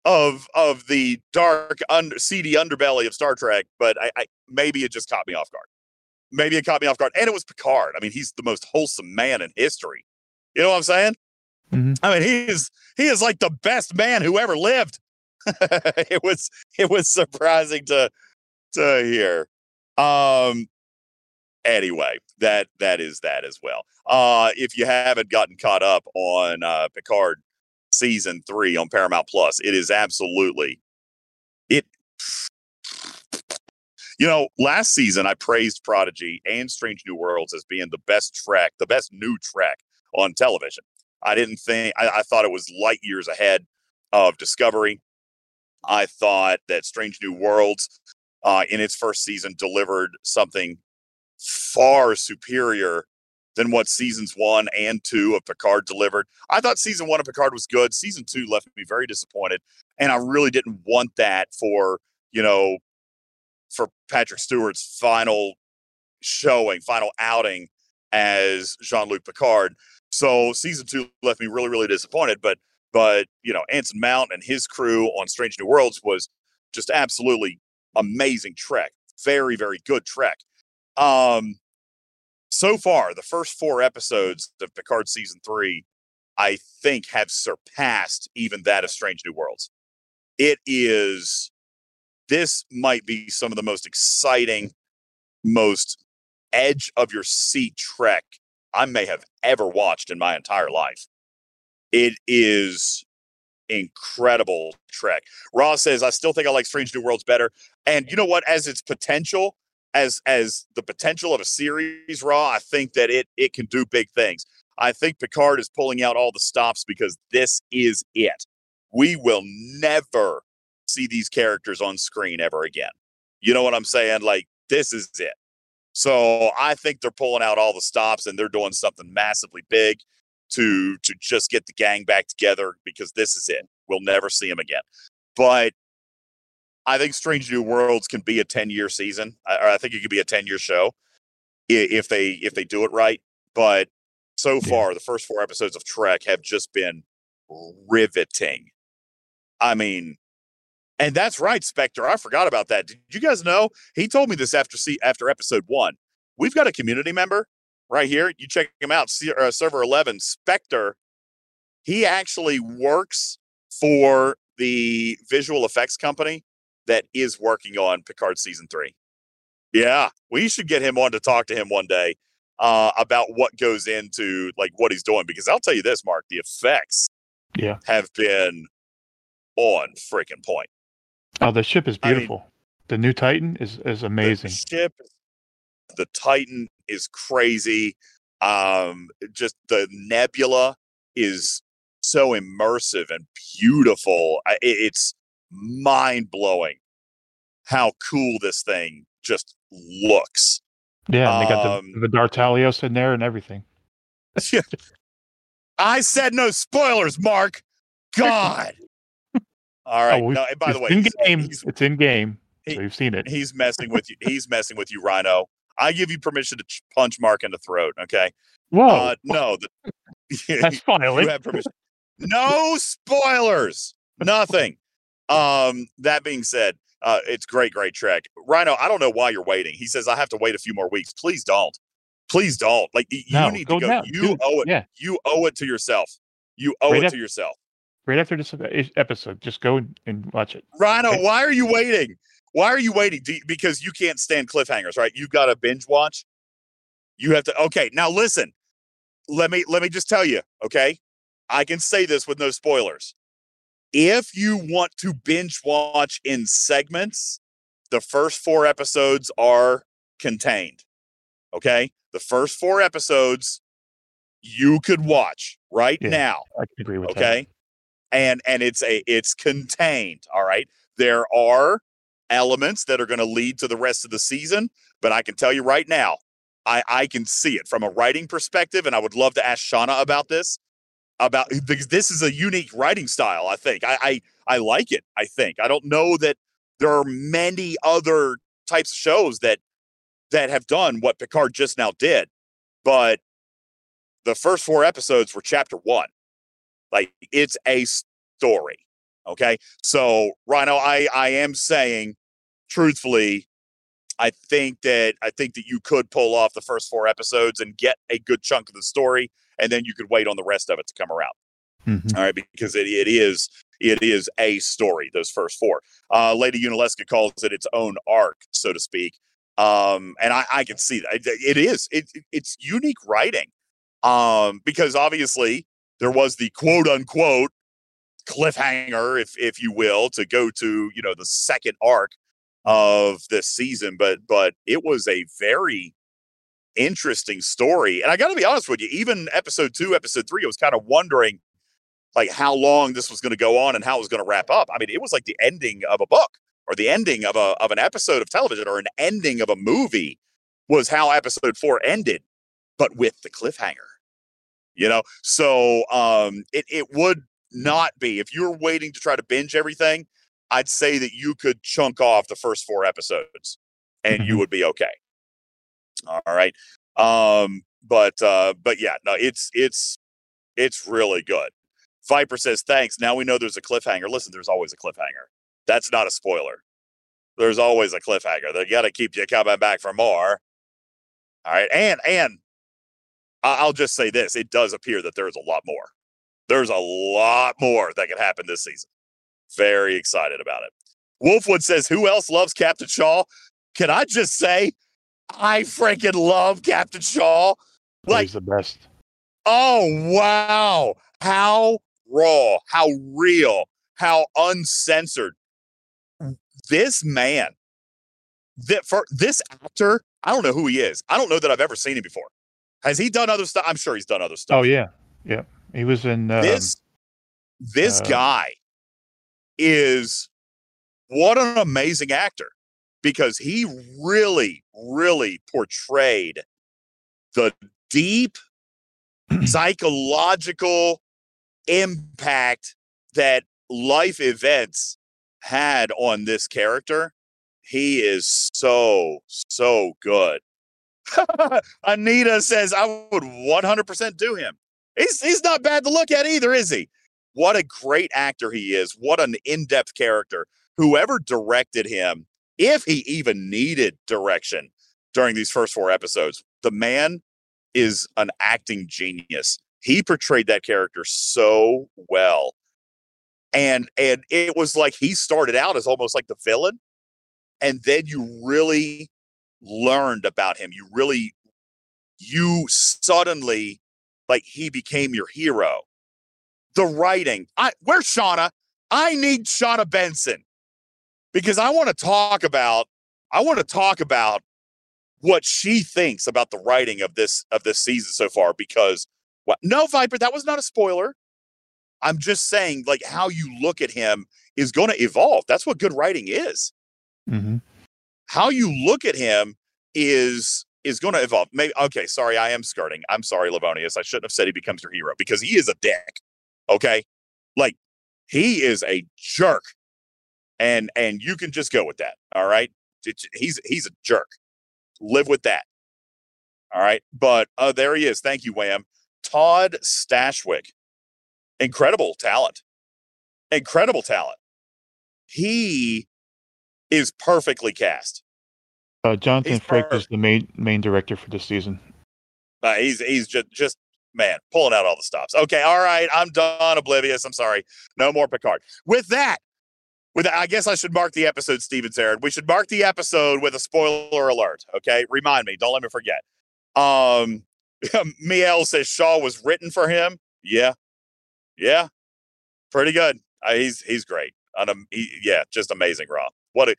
of of the dark under seedy underbelly of Star Trek, but I, I maybe it just caught me off guard. Maybe it caught me off guard, and it was Picard. I mean, he's the most wholesome man in history. You know what I'm saying? Mhm. I mean, he is he is like the best man who ever lived. it was it was surprising to to hear. Um. Anyway, that that is that as well. Uh, if you haven't gotten caught up on uh, Picard season three on Paramount Plus. It is absolutely it. You know, last season I praised Prodigy and Strange New Worlds as being the best track, the best new track on television. I didn't think I, I thought it was light years ahead of Discovery. I thought that Strange New Worlds uh, in its first season delivered something far superior than what seasons one and two of Picard delivered. I thought season one of Picard was good. Season two left me very disappointed, and I really didn't want that for you know for Patrick Stewart's final showing, final outing as Jean Luc Picard. So season two left me really, really disappointed. But but you know, Anson Mount and his crew on Strange New Worlds was just absolutely amazing trek. Very, very good trek. Um so far, the first four episodes of Picard season three, I think, have surpassed even that of Strange New Worlds. It is this might be some of the most exciting, most edge of your seat trek I may have ever watched in my entire life. It is incredible trek. Ross says, I still think I like Strange New Worlds better. And you know what? As its potential, as as the potential of a series, Raw, I think that it it can do big things. I think Picard is pulling out all the stops because this is it. We will never see these characters on screen ever again. You know what I'm saying? Like this is it. So I think they're pulling out all the stops and they're doing something massively big to to just get the gang back together because this is it. We'll never see them again. But I think Strange New Worlds can be a 10 year season. I, I think it could be a 10 year show if they if they do it right. But so far, yeah. the first four episodes of Trek have just been riveting. I mean, and that's right, Spectre. I forgot about that. Did you guys know? He told me this after see after episode one. We've got a community member right here. You check him out, uh, server 11, Spectre. He actually works for the visual effects company that is working on Picard season three. Yeah, we should get him on to talk to him one day uh, about what goes into like what he's doing because I'll tell you this, Mark, the effects yeah have been on freaking point. Oh, the ship is beautiful. I mean, the new Titan is is amazing. The ship, the Titan is crazy. Um, just the nebula is so immersive and beautiful. It's mind blowing how cool this thing just looks. Yeah, they got um, the, the D'Artalios in there and everything. Yeah. I said no spoilers, Mark. God. All right. Oh, no, by the way, in game. it's in game. So you've seen it. He's messing with you. He's messing with you, Rhino. I give you permission to punch Mark in the throat. Okay. Whoa. Uh, no, the, that's finally. you have permission. No spoilers. Nothing. Um. That being said, uh, it's great, great trek. Rhino, I don't know why you're waiting. He says I have to wait a few more weeks. Please don't. Please don't. Like you no, need go to go. You Dude, owe it. Yeah. You owe it to yourself. You owe right it to yourself right after this episode. Just go and watch it. Rhino, okay? why are you waiting? Why are you waiting? You, because you can't stand cliffhangers, right? You got to binge watch. You have to. Okay, now listen. Let me let me just tell you. Okay, I can say this with no spoilers. If you want to binge watch in segments, the first four episodes are contained. Okay, the first four episodes you could watch right yeah, now. I can agree with okay? that. Okay and and it's a it's contained all right there are elements that are going to lead to the rest of the season but i can tell you right now i i can see it from a writing perspective and i would love to ask shauna about this about because this is a unique writing style i think i i, I like it i think i don't know that there are many other types of shows that that have done what picard just now did but the first four episodes were chapter one like it's a story. Okay. So, Rhino, I, I am saying truthfully, I think that I think that you could pull off the first four episodes and get a good chunk of the story, and then you could wait on the rest of it to come around. Mm-hmm. All right, because it, it is it is a story. Those first four. Uh, Lady Unalesca calls it its own arc, so to speak. Um, and I, I can see that it is. It, it's unique writing. Um, because obviously there was the quote unquote cliffhanger, if if you will, to go to you know the second arc of this season. But but it was a very interesting story, and I got to be honest with you. Even episode two, episode three, I was kind of wondering like how long this was going to go on and how it was going to wrap up. I mean, it was like the ending of a book or the ending of a of an episode of television or an ending of a movie was how episode four ended. but with the cliffhanger. You know, so um, it it would not be if you're waiting to try to binge everything. I'd say that you could chunk off the first four episodes, and you Mhm. would be okay. All right, um, but uh, but yeah, no, it's it's it's really good. Viper says thanks. Now we know there's a cliffhanger. Listen, there's always a cliffhanger. That's not a spoiler. There's always a cliffhanger. They got to keep you coming back for more. All right, and and I'll just say this: it does appear that there's a lot more. There's a lot more that can happen this season. Very excited about it. Wolfwood says, "Who else loves Captain Shaw?" Can I just say, I freaking love Captain Shaw. Like, He's the best. oh wow, how raw, how real, how uncensored. This man, that for this actor, I don't know who he is. I don't know that I've ever seen him before. Has he done other stuff? I'm sure he's done other stuff. Oh yeah, yeah. He was in. Um, this this uh, guy is what an amazing actor because he really really portrayed the deep psychological impact that life events had on this character. He is so so good. Anita says i would 100% do him. He's he's not bad to look at either is he? What a great actor he is. What an in-depth character. Whoever directed him if he even needed direction during these first four episodes the man is an acting genius. He portrayed that character so well. And and it was like he started out as almost like the villain and then you really learned about him. You really you suddenly like he became your hero. The writing i where's shauna? I need shauna benson because i want to talk about i want to talk about what she thinks about the writing of this of this season so far because what no viper that was not a spoiler i'm just saying like how you look at him is going to evolve that's what good writing is mhm. how you look at him is is going to evolve. Maybe okay, sorry, I am skirting. I'm sorry, Livonius. I shouldn't have said he becomes your hero because he is a dick. Okay, like he is a jerk, and and you can just go with that. All right, he's he's a jerk. Live with that. All right, but uh, there he is. Thank you, Wham. Todd Stashwick, incredible talent, incredible talent. He is perfectly cast. Uh, Jonathan He's per- is the main main director for this season. Uh, he's he's just just man pulling out all the stops. Okay, all right, I'm done. Oblivious. I'm sorry. No more Picard. With that, with I guess I should mark the episode, Steven Zarin. We should mark the episode with a spoiler alert. Okay, remind me. Don't let me forget. Um, Miel says Shaw was written for him. Yeah, yeah, pretty good. Uh, he's he's great. And um, he, yeah, just amazing. Raw. What a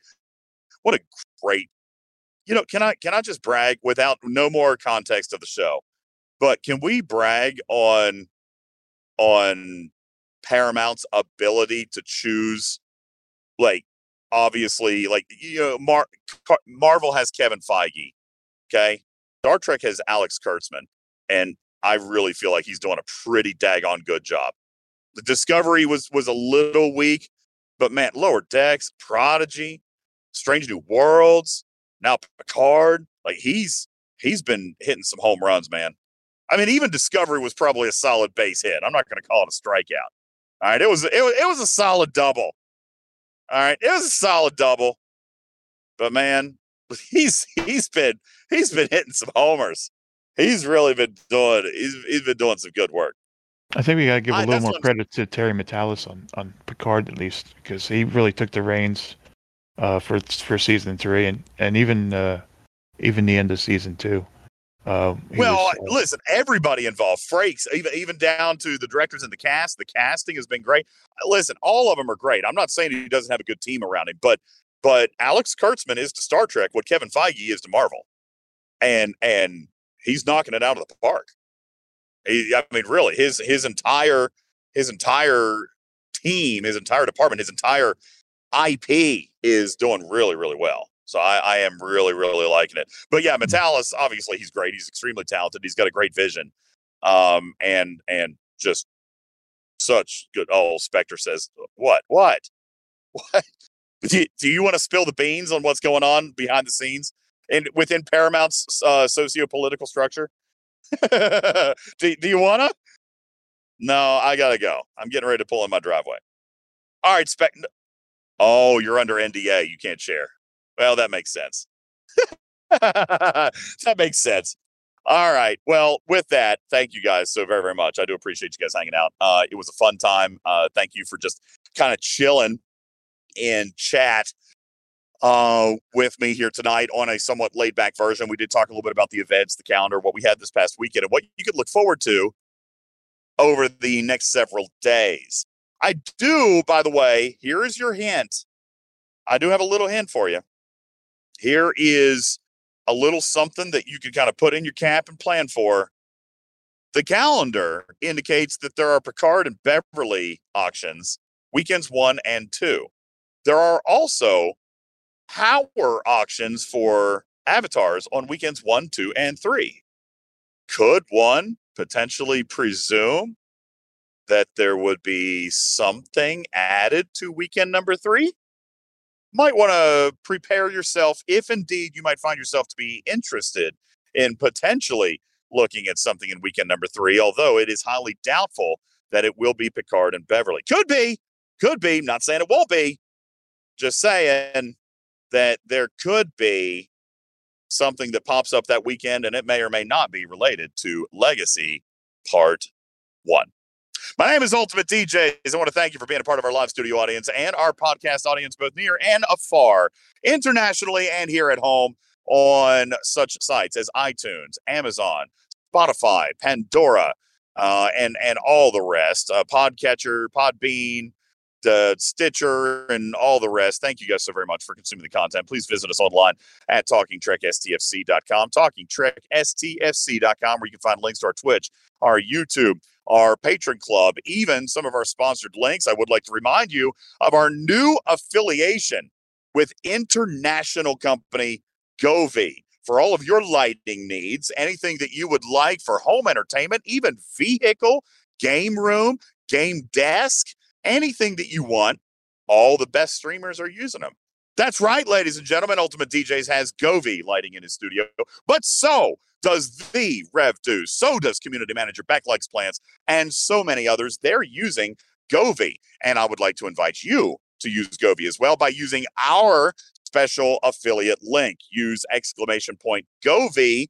what a great you know, can I can I just brag without no more context of the show? But can we brag on on Paramount's ability to choose like obviously like you know Mar- Car- Marvel has Kevin Feige, okay? Star Trek has Alex Kurtzman and I really feel like he's doing a pretty daggone good job. The Discovery was was a little weak, but man, Lower Decks, Prodigy, Strange New Worlds, now Picard, like he's he's been hitting some home runs, man. I mean, even Discovery was probably a solid base hit. I'm not going to call it a strikeout. All right, it was it was it was a solid double. All right, it was a solid double. But man, he's he's been he's been hitting some homers. He's really been doing he's he's been doing some good work. I think we gotta give a I- little more credit to Terry Matalas on, on Picard at least because he really took the reins uh, for for season three and and even uh, even the end of season two. Uh, Well, was, uh, listen, everybody involved, Frakes, even even down to the directors and the cast. The casting has been great. Uh, Listen, all of them are great. I'm not saying he doesn't have a good team around him, but but Alex Kurtzman is to Star Trek what Kevin Feige is to Marvel, and and he's knocking it out of the park. He, I mean, really, his his entire his entire team, his entire department, his entire IP is doing really really well. So I, I am really, really liking it. But yeah, Matalas, obviously he's great. He's extremely talented. He's got a great vision. Um, and and just such good. Oh, Spectre says, what? What? What? Do you, do you want to spill the beans on what's going on behind the scenes and within Paramount's uh, socio-political structure? do, do you want to? No, I gotta go. I'm getting ready to pull in my driveway. All right, Spec. Oh, you're under NDA. You can't share. Well, that makes sense. that makes sense. All right. Well, with that, thank you guys so very, very much. I do appreciate you guys hanging out. Uh, it was a fun time. Uh, thank you for just kind of chilling in chat uh, with me here tonight on a somewhat laid back version. We did talk a little bit about the events, the calendar, what we had this past weekend, and what you could look forward to over the next several days. I do, by the way, here is your hint. I do have a little hint for you. Here is a little something that you can kind of put in your cap and plan for. The calendar indicates that there are Picard and Beverly auctions weekends one and two. There are also power auctions for avatars on weekends one, two, and three. Could one potentially presume that there would be something added to weekend number three? Might want to prepare yourself if indeed you might find yourself to be interested in potentially looking at something in weekend number three, although it is highly doubtful that it will be Picard and Beverly. Could be, could be, not saying it won't be, just saying that there could be something that pops up that weekend and it may or may not be related to Legacy Part 1. My name is Ultimate DJs. I want to thank you for being a part of our live studio audience and our podcast audience, both near and afar, internationally and here at home on such sites as iTunes, Amazon, Spotify, Pandora, uh, and and all the rest. Uh, Podcatcher, Podbean, uh, Stitcher, and all the rest. Thank you guys so very much for consuming the content. Please visit us online at TalkingTrekSTFC.com, TalkingTrekSTFC.com, where you can find links to our Twitch, our YouTube, our patron club, even some of our sponsored links. I would like to remind you of our new affiliation with international company Govee. For all of your lighting needs, anything that you would like for home entertainment, even vehicle, game room, game desk, anything that you want, all the best streamers are using them. That's right, ladies and gentlemen. Ultimate DJs has Govee lighting in his studio, but so does the Rev Do. So does Community Manager Backlikes Plants and so many others. They're using Govee. And I would like to invite you to use Govee as well by using our special affiliate link. Use exclamation point Govee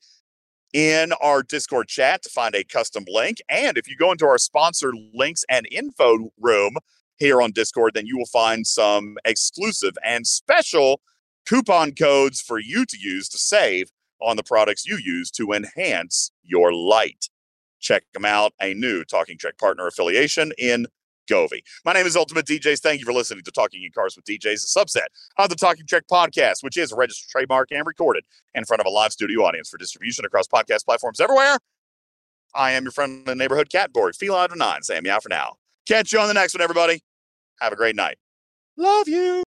in our Discord chat to find a custom link. And if you go into our sponsor links and info room here on Discord, then you will find some exclusive and special coupon codes for you to use to save on the products you use to enhance your light. Check them out. A new Talking Trek partner affiliation in Govee. My name is Ultimate DJs. Thank you for listening to Talking in Cars with DJs, a subset of the Talking Trek podcast, which is a registered trademark and recorded in front of a live studio audience for distribution across podcast platforms everywhere. I am your friend in the neighborhood cat board, Feel out of nine, saying meow for now. Catch you on the next one, everybody. Have a great night. Love you.